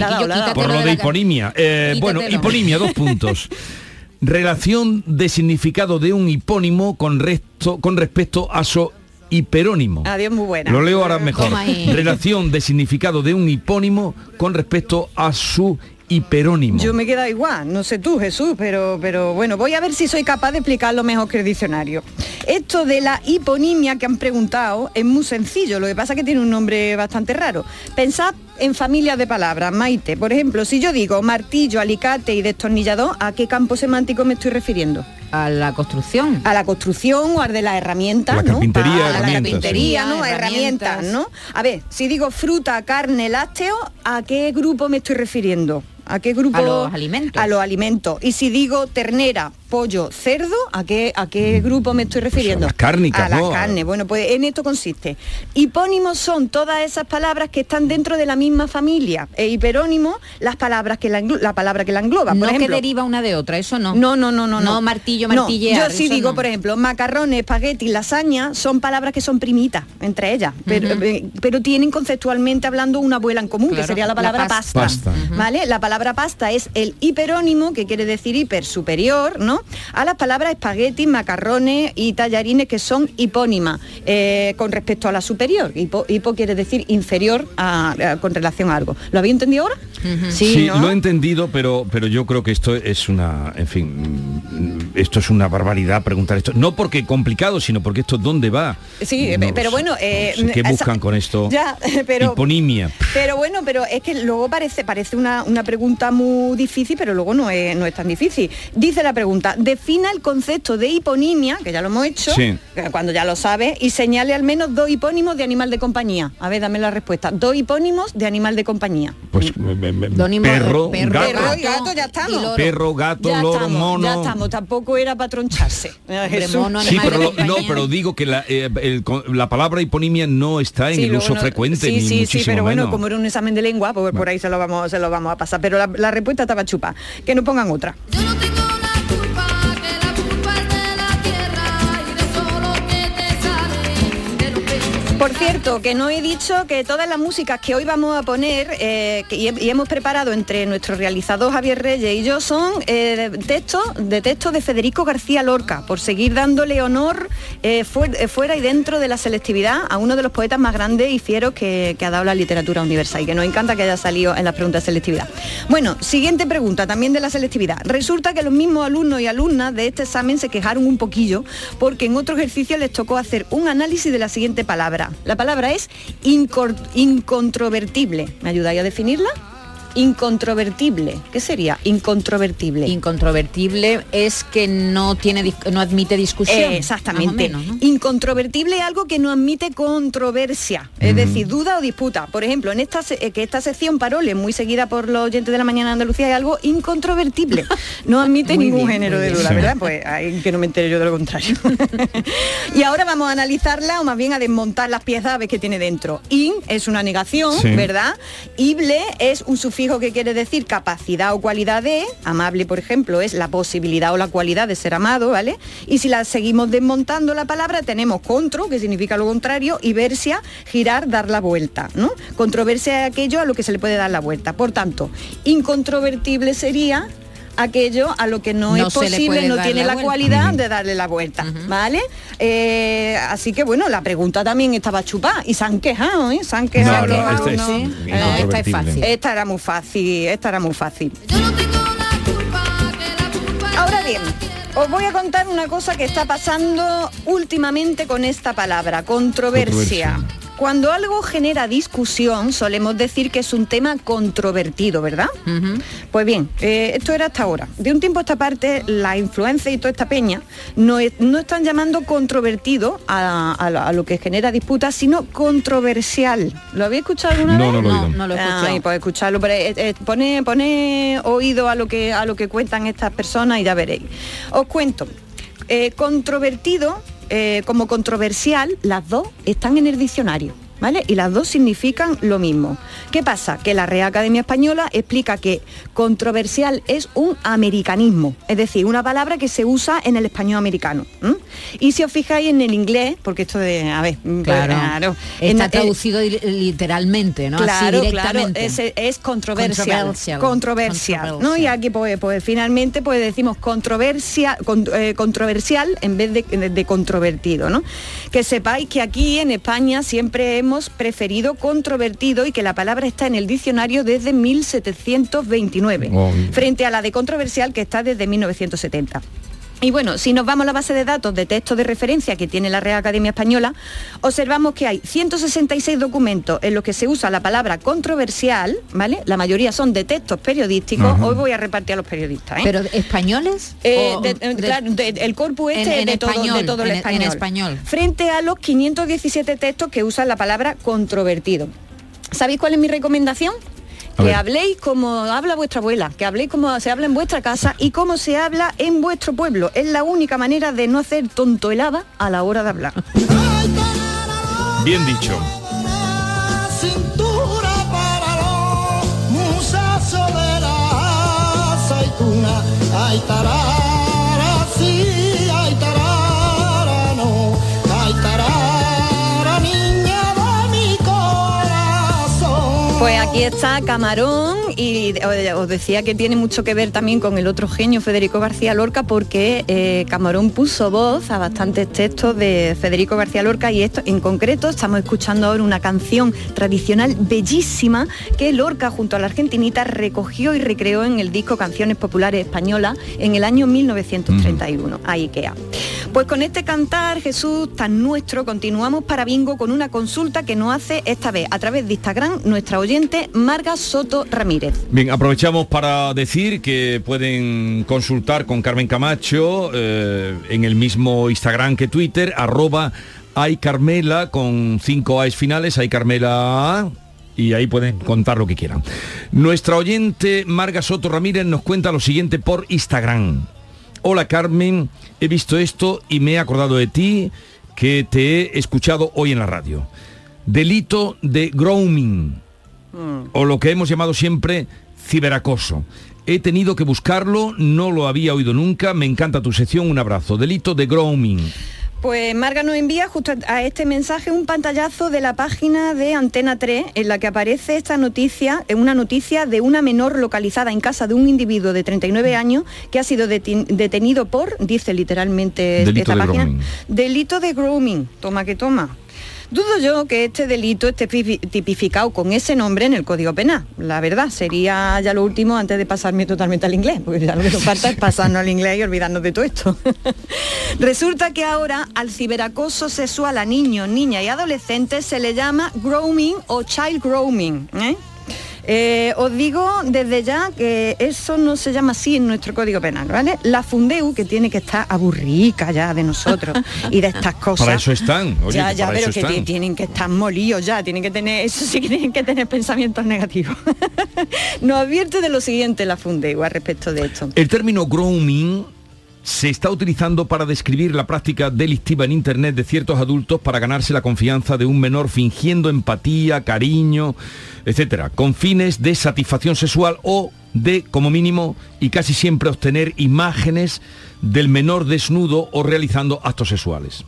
Por lo de hiponimia. Eh, bueno, hiponimia, dos puntos. Relación de significado de un hipónimo con, resto, con respecto a su hiperónimo. Adiós, muy buena. Lo leo ahora mejor. Relación de significado de un hipónimo con respecto a su hiperónimo. Yo me he quedado igual, no sé tú, Jesús, pero, pero bueno, voy a ver si soy capaz de explicarlo mejor que el diccionario. Esto de la hiponimia que han preguntado es muy sencillo, lo que pasa es que tiene un nombre bastante raro. Pensad en familias de palabras, Maite. Por ejemplo, si yo digo martillo, alicate y destornillador, ¿a qué campo semántico me estoy refiriendo? A la construcción. A la construcción o al de las herramientas, La ¿no? carpintería, a la carpintería, sí. ¿no? A Herramientas. herramientas, ¿no? A ver, si digo fruta, carne, lácteo, ¿a qué grupo me estoy refiriendo? ¿A qué grupo? A los alimentos. A los alimentos. Y si digo ternera, pollo, cerdo, ¿a qué, a qué grupo me estoy refiriendo? Mm. las cárnicas, A las ¿no? carnes. Bueno, pues en esto consiste. Hipónimos son todas esas palabras que están dentro de la misma familia. E hiperónimo, las palabras que la, la palabra que la engloba. Por no ejemplo, que deriva una de otra, eso no. no, no, no, no. No martillo, No, martillear. yo sí digo, no. por ejemplo, macarrones, espagueti, lasaña, son palabras que son primitas entre ellas, pero, eh, pero tienen conceptualmente hablando una abuela en común, que sería la la palabra pasta. pasta. ¿Vale? La palabra pasta es el hiperónimo, que quiere decir hiper superior, ¿no? A las palabras espagueti, macarrones y tallarines, que son hipónimas eh, con respecto a la superior. Hipo, hipo quiere decir inferior a- con relación a algo. ¿Lo habéis entendido ahora? Sí, ¿no? lo he entendido, pero, pero yo creo que esto es una, en fin, mm, esto es una barbaridad preguntar esto. No porque complicado, sino porque esto dónde va. Sí, No pero sé, bueno... eh, no sé ¿Qué esa- buscan con esto? Ya, pero... Hiponimia. Pero bueno, pero es que luego parece, parece una, una pregunta muy difícil, pero luego no es, no es tan difícil. Dice la pregunta, defina el concepto de hiponimia, que ya lo hemos hecho, Sí. cuando ya lo sabes, y señale al menos dos hipónimos de animal de compañía. A ver, dame la respuesta. Dos hipónimos de animal de compañía. Pues me- Dónimo- perro, perro, gato, gato, ya estamos. perro, gato, Ya loro, estamos, mono. Ya estamos, tampoco era para troncharse. Jesús. Sí, pero lo- no, pero digo que la, eh, el la palabra hiponimia no está en Sí, el uso no- frecuente, Sí, ni sí, sí, pero bueno, menos. como era un examen de lengua, pues por ahí se lo vamos, se lo vamos a pasar. Pero la, la respuesta estaba chupa. Que no pongan otra. Por cierto, que no he dicho que todas las músicas que hoy vamos a poner eh, y, he- y hemos preparado entre nuestro realizador Javier Reyes y yo son eh, textos de, textos de Federico García Lorca, por seguir dándole honor eh, fuera y dentro de la selectividad a uno de los poetas más grandes y fieros que, que ha dado la literatura universal y que nos encanta que haya salido en las preguntas de selectividad. Bueno, siguiente pregunta, también de la selectividad. Resulta que los mismos alumnos y alumnas de este examen se quejaron un poquillo porque en otro ejercicio les tocó hacer un análisis de la siguiente palabra. La palabra es incontrovertible. ¿Me ayudáis a definirla? Incontrovertible. ¿Qué sería incontrovertible? Incontrovertible es que no tiene no admite discusión. Eh, exactamente. Incontrovertible es algo que no admite controversia, es decir, duda o disputa. Por ejemplo, en esta eh, que esta sección Parole, muy seguida por los oyentes de la mañana de Andalucía, es algo incontrovertible. No admite ningún bien, género de duda, Sí. ¿verdad? Pues ahí que no me entere yo de lo contrario. y ahora vamos a analizarla o más bien a desmontar las piezas a ver qué tiene dentro. In es una negación, Sí. ¿verdad? Ible es un sufijo que quiere decir capacidad o cualidad de, amable por ejemplo es la posibilidad o la cualidad de ser amado, ¿vale? Y si la seguimos desmontando la palabra tenemos contro, que significa lo contrario, y versia, girar, dar la vuelta, ¿no? Controversia es aquello a lo que se le puede dar la vuelta. Por tanto, incontrovertible sería aquello a lo que no, No es posible, no tiene la cualidad de darle la vuelta, ¿vale? Eh, así que bueno, la pregunta también estaba chupada y se han quejado, ¿eh? Se han quejado. no, quejado, esta es esta es fácil. Esta era muy fácil, esta era muy fácil. Ahora bien, os voy a contar una cosa que está pasando últimamente con esta palabra, controversia. Controversia. Cuando algo genera discusión, solemos decir que es un tema controvertido, ¿verdad? Pues bien, eh, esto era hasta ahora. De un tiempo a esta parte, la influencia y toda esta peña no, es- no están llamando controvertido a, a lo- a lo que genera disputa, sino controversial. ¿Lo habéis escuchado alguna No, vez? no lo. No, no lo he escuchado. Ay, pues escucharlo, pero eh, eh, pone, pone oído a lo que a lo que cuentan estas personas y ya veréis. Os cuento. Eh, controvertido eh, como controversial, las dos están en el diccionario. ¿Vale? Y las dos significan lo mismo. ¿Qué pasa? Que la Real Academia Española explica que controversial es un americanismo, es decir, una palabra que se usa en el español americano. Y si os fijáis en el inglés, porque esto de, a ver, pues, Claro. Está eh, traducido li- literalmente, ¿no? Claro, Así claro, es, es controversial. Controversial. Controversial. ¿no? Y aquí pues, pues finalmente pues decimos controversia, con- eh, controversial en vez de, de- de controvertido, ¿no? Que sepáis que aquí en España siempre hemos preferido controvertido y que la palabra está en el diccionario desde 1729, Oh. frente a la de controversial que está desde 1970. Y bueno, si nos vamos a la base de datos de texto de referencia que tiene la Real Academia Española, observamos que hay 166 documentos en los que se usa la palabra controversial, ¿vale? La mayoría son de textos periodísticos. Hoy voy a repartir a los periodistas. ¿eh? ¿Pero españoles? Eh, o de- de- claro, de- el corpus este en de, todo, español, de todo el en- en español. español. Frente a los 517 textos que usan la palabra controvertido. ¿Sabéis cuál es mi recomendación? A Que ver. habléis como habla vuestra abuela, que habléis como se habla en vuestra casa y como se habla en vuestro pueblo. Es la única manera de no hacer tontoelada a la hora de hablar. Bien dicho. Pues aquí está Camarón y eh, os decía que tiene mucho que ver también con el otro genio Federico García Lorca porque eh, Camarón puso voz a bastantes textos de Federico García Lorca y esto en concreto estamos escuchando ahora una canción tradicional bellísima que Lorca junto a la argentinita recogió y recreó en el disco Canciones Populares Españolas en el año 1931 a IKEA. Pues con este cantar Jesús tan nuestro continuamos para Bingo con una consulta que nos hace esta vez a través de Instagram nuestra oyente Marga Soto Ramírez. Bien, aprovechamos para decir que pueden consultar con Carmen Camacho eh, en el mismo Instagram que Twitter, arroba Carmela con cinco A's finales, Carmela y ahí pueden contar lo que quieran. Nuestra oyente Marga Soto Ramírez nos cuenta lo siguiente por Instagram. Hola Carmen, he visto esto y me he acordado de ti que te he escuchado hoy en la radio. Delito de grooming o lo que hemos llamado siempre ciberacoso. He tenido que buscarlo, no lo había oído nunca, me encanta tu sección, un abrazo. Delito de grooming. Pues Marga nos envía justo a este mensaje un pantallazo de la página de Antena 3 en la que aparece esta noticia, eh, una noticia de una menor localizada en casa de un individuo de 39 años que ha sido detenido por, dice literalmente Delito esta de página, grooming. delito de grooming. Toma que toma. Dudo yo que este delito esté pifi- tipificado con ese nombre en el Código Penal. La verdad, sería ya lo último antes de pasarme totalmente al inglés, porque ya lo que nos falta es pasarnos al inglés y olvidarnos de todo esto. Resulta que ahora al ciberacoso sexual a niños, niñas y adolescentes se le llama grooming o child grooming. ¿eh? Eh, os digo desde ya que eso no se llama así en nuestro código penal, ¿vale? La Fundeu, que tiene que estar aburrica ya de nosotros y de estas cosas. Para eso están, oye, ya, ya, pero que están. tienen que estar molidos ya, tienen que tener, eso sí que tienen que tener pensamientos negativos. Nos advierte de lo siguiente la Fundeu al respecto de esto. El término grooming se está utilizando para describir la práctica delictiva en Internet de ciertos adultos para ganarse la confianza de un menor fingiendo empatía, cariño, etcétera, con fines de satisfacción sexual o de, como mínimo, y casi siempre obtener imágenes del menor desnudo o realizando actos sexuales.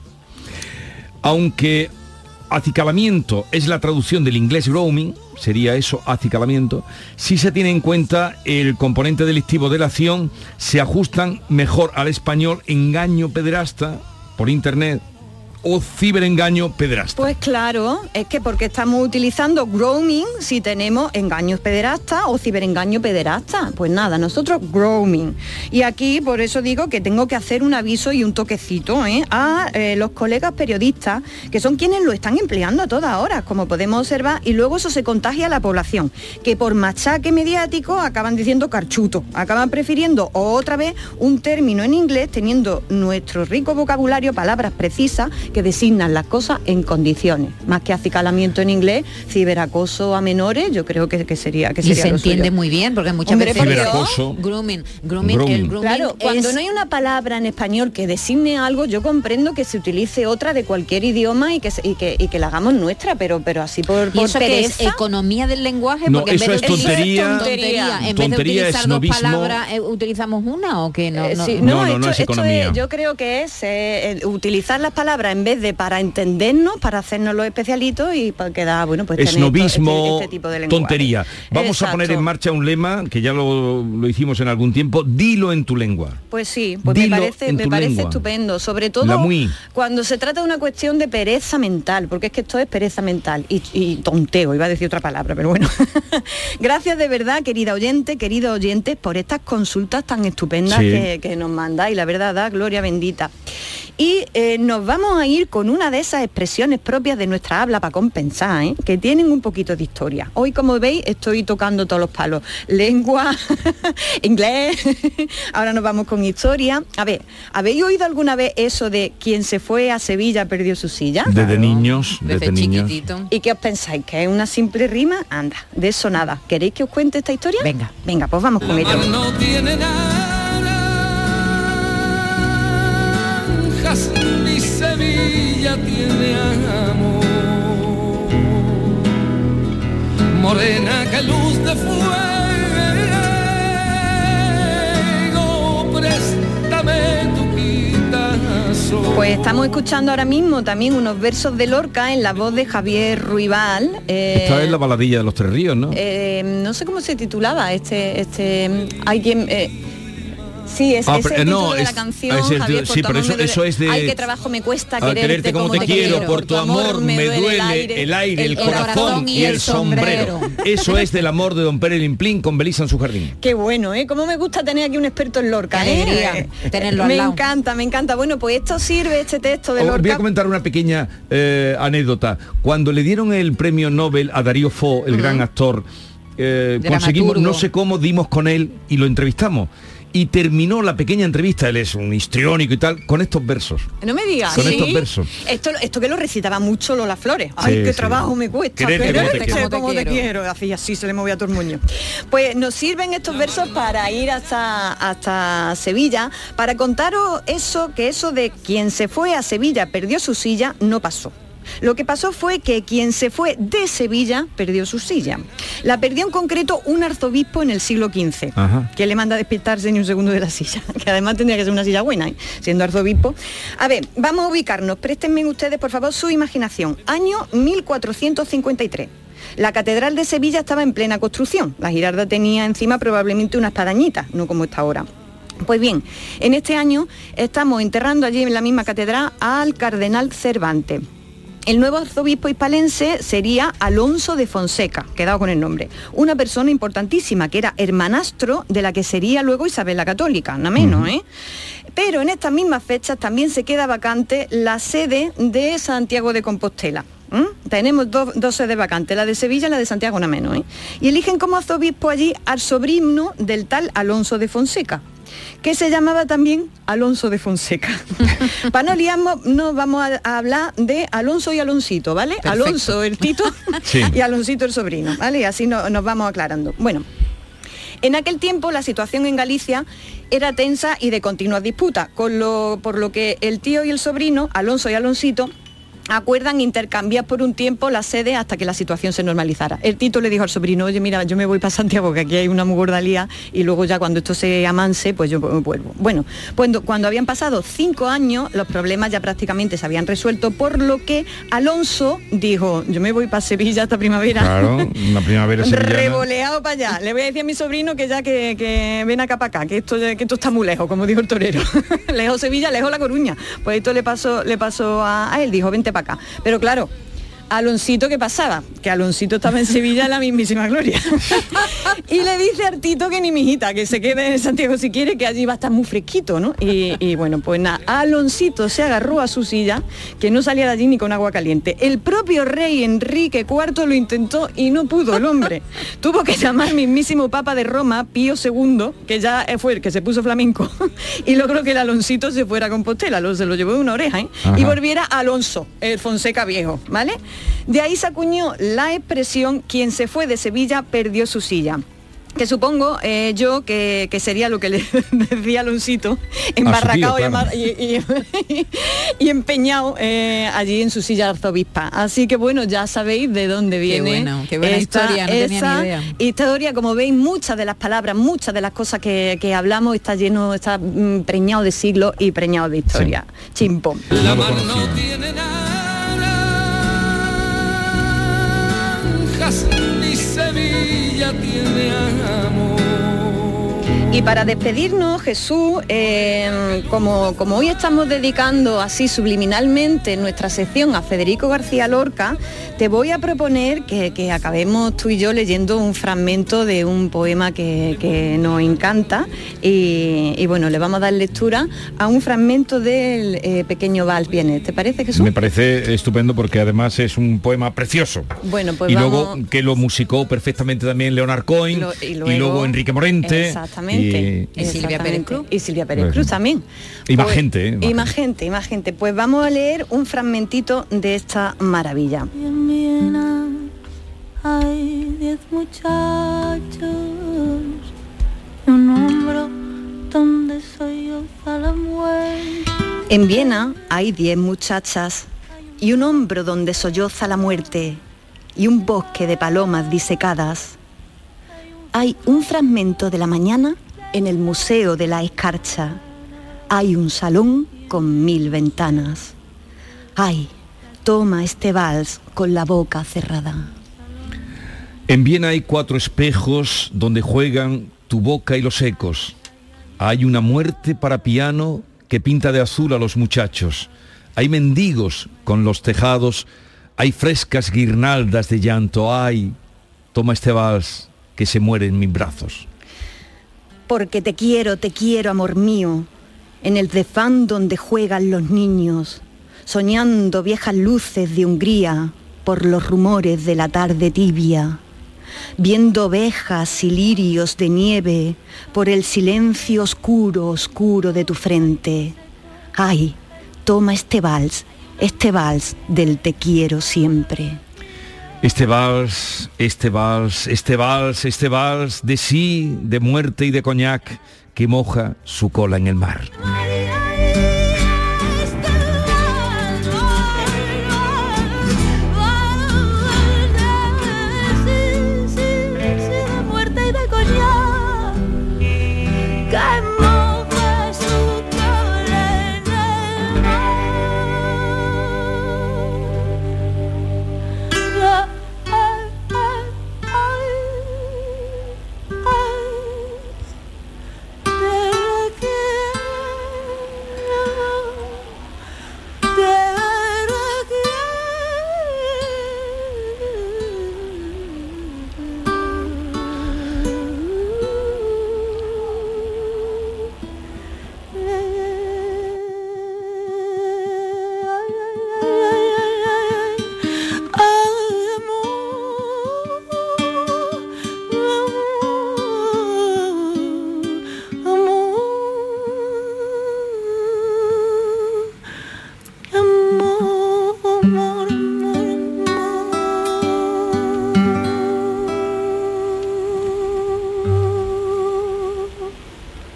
Aunque acicalamiento es la traducción del inglés grooming, sería eso, acicalamiento, si se tiene en cuenta el componente delictivo de la acción, se ajustan mejor al español engaño pederasta por internet o ciberengaño pederasta. Pues claro, es que porque estamos utilizando grooming si tenemos engaños pederastas o ciberengaño pederasta. Pues nada, nosotros grooming. Y aquí por eso digo que tengo que hacer un aviso y un toquecito ¿eh? a eh, los colegas periodistas, que son quienes lo están empleando a todas horas, como podemos observar, y luego eso se contagia a la población, que por machaque mediático acaban diciendo carchuto, acaban prefiriendo otra vez un término en inglés teniendo nuestro rico vocabulario, palabras precisas, que designan las cosas en condiciones. Más que acicalamiento en inglés, ciberacoso a menores, yo creo que, que sería que Y sería se lo entiende suyo. muy bien, porque muchas Hombre, veces... Ciberacoso. Grooming, grooming, Grooming. el grooming Claro, cuando es- no hay una palabra en español que designe algo, yo comprendo que se utilice otra de cualquier idioma y que, se- y que, y que la hagamos nuestra, pero, pero así por, ¿Y por eso que es economía del lenguaje? No, Porque en vez de es utilizar- tontería. tontería. En vez de utilizar dos palabras, eh, ¿utilizamos una o qué? No, Eh, no. sí, No, no, no, esto, no es esto economía. yo creo que es eh, utilizar las palabras en vez de para entendernos, para hacernos los especialitos y para quedar, bueno, pues Esnovismo, este, este tipo de tontería. Vamos a poner en marcha un lema que ya lo, lo hicimos en algún tiempo, dilo en tu lengua. Pues sí, pues me parece, me parece lengua. estupendo, sobre todo muy. cuando se trata de una cuestión de pereza mental, porque es que esto es pereza mental y, y tonteo, iba a decir otra palabra, pero bueno. Gracias de verdad, querida oyente, queridos oyentes, por estas consultas tan estupendas Sí. que, que nos mandáis, la verdad, da gloria bendita. Y eh, nos vamos a ir con una de esas expresiones propias de nuestra habla para compensar, ¿eh? que tienen un poquito de historia. Hoy, como veis, estoy tocando todos los palos. Lengua, inglés, ahora nos vamos con historia. A ver, ¿habéis oído alguna vez eso de quien se fue a Sevilla perdió su silla? Desde niños, desde, niños. ¿Y qué os pensáis? ¿Que es una simple rima? Anda, de eso nada. ¿Queréis que os cuente esta historia? Venga. Venga, pues vamos con ello. no tiene naranjas, Sevilla tiene amor. Morena que luz de fuego, préstame tu quitazo. Pues estamos escuchando ahora mismo también unos versos de Lorca en la voz de Javier Ruibal. eh, Esta es la baladilla de los Tres Ríos, ¿no? eh, no sé cómo se titulaba este, este, hay quien, eh, sí, es, Ah, es el eh, título no, de la es- canción, es el Javier, sí, pero eso- duele- eso es de- Ay, qué trabajo me cuesta quererte, como te quiero, por tu amor me duele el aire, el, corazón y el sombrero. Eso es del amor de Don Pérez Limplín con Belisa en su jardín. Qué bueno, ¿eh? Cómo me gusta tener aquí un experto en Lorca. ¿eh? alegría tenerlo al Me lado. encanta, me encanta. Bueno, pues esto sirve, este texto de Os voy a Lorca. comentar una pequeña eh, anécdota. Cuando le dieron el premio Nobel a Darío Fo, el gran actor, eh, conseguimos, no sé cómo, dimos con él y lo entrevistamos. Y terminó la pequeña entrevista, él es un histriónico y tal, con estos versos. No me digas. Con ¿sí? estos versos. Esto, esto que lo recitaba mucho Lola Flores. Ay, Sí, qué sí. trabajo me cuesta. Pero como te quiero. que como te quiero. Así, así se le movía a todo el. Pues nos sirven estos versos para ir hasta, hasta Sevilla, para contaros eso, que eso de quien se fue a Sevilla perdió su silla, no pasó. Lo que pasó fue que quien se fue de Sevilla perdió su silla. La perdió en concreto un arzobispo en el siglo XV Ajá. que le manda a despertarse ni un segundo de la silla, que además tendría que ser una silla buena, ¿eh? siendo arzobispo. A ver, vamos a ubicarnos, préstenme ustedes por favor su imaginación. Año 1453. La Catedral de Sevilla estaba en plena construcción. La Girarda tenía encima probablemente una espadañita, no como está ahora. Pues bien, en este año estamos enterrando allí en la misma catedral al cardenal Cervantes. El nuevo arzobispo hispalense sería Alonso de Fonseca, quedado con el nombre, una persona importantísima que era hermanastro de la que sería luego Isabel la Católica, no menos, ¿eh? Pero en estas mismas fechas también se queda vacante la sede de Santiago de Compostela. ¿M? Tenemos dos, dos sedes vacantes, la de Sevilla y la de Santiago, no menos. ¿eh? Y eligen como arzobispo allí al sobrino del tal Alonso de Fonseca que se llamaba también Alonso de Fonseca. Para no liarnos, nos vamos a, a hablar de Alonso y Alonsito, ¿vale? Perfecto. Alonso el Tito Sí. y Alonsito el sobrino, ¿vale? Y así no- nos vamos aclarando. Bueno, en aquel tiempo la situación en Galicia era tensa y de continuas disputas, con lo, por lo que el tío y el sobrino, Alonso y Alonsito, acuerdan intercambiar por un tiempo la sede hasta que la situación se normalizara. El Tito le dijo al sobrino, oye, mira, yo me voy para Santiago, que aquí hay una muy gorda lía, y luego ya cuando esto se amanse, pues yo vuelvo. Bueno, cuando, cuando habían pasado cinco años, los problemas ya prácticamente se habían resuelto, por lo que Alonso dijo, yo me voy para Sevilla esta primavera. Claro, una primavera. Revoleado para allá. Le voy a decir a mi sobrino que ya que, que ven acá para acá, que esto, que esto está muy lejos, como dijo el torero. lejos Sevilla, lejos La Coruña. Pues esto le pasó, le pasó a, a él, dijo, vente Pero claro, Aloncito, ¿qué pasaba? Que Aloncito estaba en Sevilla en la mismísima gloria. y le dice a Artito que ni mi hijita, que se quede en Santiago si quiere, que allí va a estar muy fresquito, ¿no? Y, y bueno, pues nada, Aloncito se agarró a su silla, que no salía de allí ni con agua caliente. El propio rey Enrique IV lo intentó y no pudo el hombre. Tuvo que llamar mismísimo Papa de Roma, Pío II, que ya fue el que se puso flamenco, y logró que el Aloncito se fuera a Compostela, lo, se lo llevó de una oreja, ¿eh? Y volviera Alonso, el Fonseca viejo, ¿vale? De ahí se acuñó la expresión quien se fue de Sevilla perdió su silla. Que supongo eh, yo que, que sería lo que le decía Aloncito, embarracado y claro. amar- y, y- y empeñado eh, allí en su silla arzobispa. Así que bueno, ya sabéis de dónde viene bueno, qué buena esta- historia, no tenía ni idea. historia. Como veis, muchas de las palabras, muchas de las cosas que, que hablamos está lleno, está mm, preñado de siglos y preñado de historia. Chimpón. La mar no tiene naranjas, Y para despedirnos, Jesús, eh, como, como hoy estamos dedicando así subliminalmente nuestra sección a Federico García Lorca, te voy a proponer que, que acabemos tú y yo leyendo un fragmento de un poema que, que nos encanta y, y bueno, le vamos a dar lectura a un fragmento del eh, pequeño Vals Vienes. ¿Te parece, Jesús? Me parece estupendo porque además es un poema precioso. Bueno, pues y vamos... luego que lo musicó perfectamente también Leonard Cohen Lo- y, y luego, luego- Enrique Morente Exactamente. Y, Y Silvia Pérez Cruz. Y Silvia Pérez Cruz también. y más Pues- gente, ¿eh? Y más gente, y más gente. Pues vamos a leer un fragmentito de esta maravilla. En Viena hay diez muchachos y un hombro donde soy yo la muerte. En Viena hay diez muchachas y un hombro donde solloza la muerte y un bosque de palomas disecadas. Hay un fragmento de la mañana en el Museo de la Escarcha. Hay un salón con mil ventanas. Ay, toma este vals con la boca cerrada. En Viena hay cuatro espejos donde juegan tu boca y los ecos. Hay una muerte para piano que pinta de azul a los muchachos. Hay mendigos con los tejados. Hay frescas guirnaldas de llanto. Ay, toma este vals que se muere en mis brazos. Porque te quiero, te quiero, amor mío, en el desván donde juegan los niños, soñando viejas luces de Hungría por los rumores de la tarde tibia, viendo ovejas y lirios de nieve por el silencio oscuro, oscuro de tu frente. Ay, toma este vals, este vals del te quiero siempre. Este vals, este vals, este vals, este vals de sí, de muerte y de coñac que moja su cola en el mar.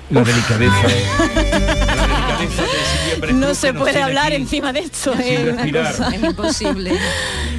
La delicadeza. la delicadeza de no se puede hablar aquí encima de esto. es una cosa- Es imposible.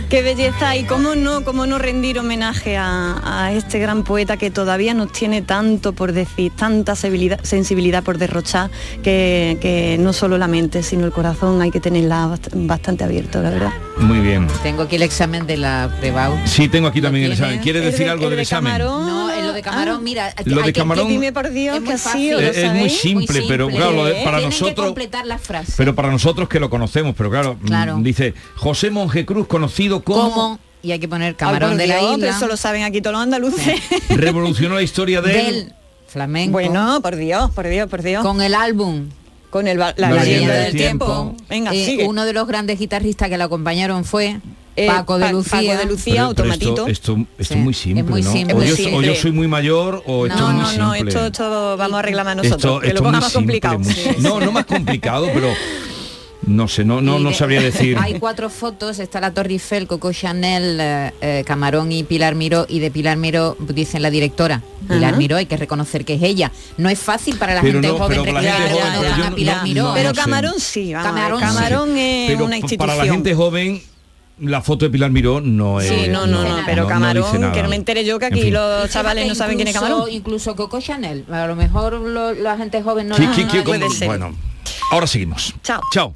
Qué belleza y cómo no, cómo no rendir homenaje a, a este gran poeta que todavía nos tiene tanto por decir, tanta sensibilidad, por derrochar, que, que no solo la mente, sino el corazón hay que tenerla bast- bastante abierto, la verdad. Muy bien. Tengo aquí el examen de la Prebau. Sí, tengo aquí también el examen. ¿Quieres decir de- algo el del de examen? camarón. No, de camarón, mira, Lo hay de que- camarón- Que dime por Dios Es que fácil. ¿o lo Es- es muy simple, pero claro, de- para Tienen que nosotros- completar las frases. Pero para nosotros que lo conocemos, pero claro, mm, Claro. dice José Monje Cruz, conocido como ¿Cómo? Y hay que poner camarón de la isla. eso lo saben aquí todos los andaluces. revolucionó la historia del, del flamenco. Bueno, por Dios, por Dios, por Dios. con el álbum Con el, la, La leyenda leyenda del del tiempo. tiempo. Venga, Eh, sigue. uno de los grandes guitarristas que la acompañaron fue Eh, Paco de Lucía. Paco de Lucía, Pero- pero automatito. esto, esto, esto Sí, es muy es simple, muy ¿no? simple. O, yo, Muy o yo simple. soy muy mayor o esto no, es muy no, simple. no, esto, esto vamos a reclamar nosotros, Esto- que esto lo es muy pongamos simple, complicado. muy Sí, simple. No, no más complicado, pero no sé, no, no, no sabría decir. Hay cuatro fotos, está la Torre Eiffel, Coco Chanel, eh, eh, Camarón y Pilar Miró, y de Pilar Miró dicen la directora. Pilar Ajá. Miró, hay que reconocer que es ella. No es fácil para la Pero gente no, joven recordar a Pilar no- Miró. no Pero. Camarón sí, Camarón es Pero una institución. para la gente joven, la foto de Pilar Miró no es. Sí, no, no, no, pero Camarón, que no me entere yo que En aquí fin. los chavales no saben quién es incluso- Camarón. Incluso Coco Chanel. A lo mejor lo- la gente joven no Sí, sí, no puede ser. Bueno, ahora seguimos. Chao. Chao.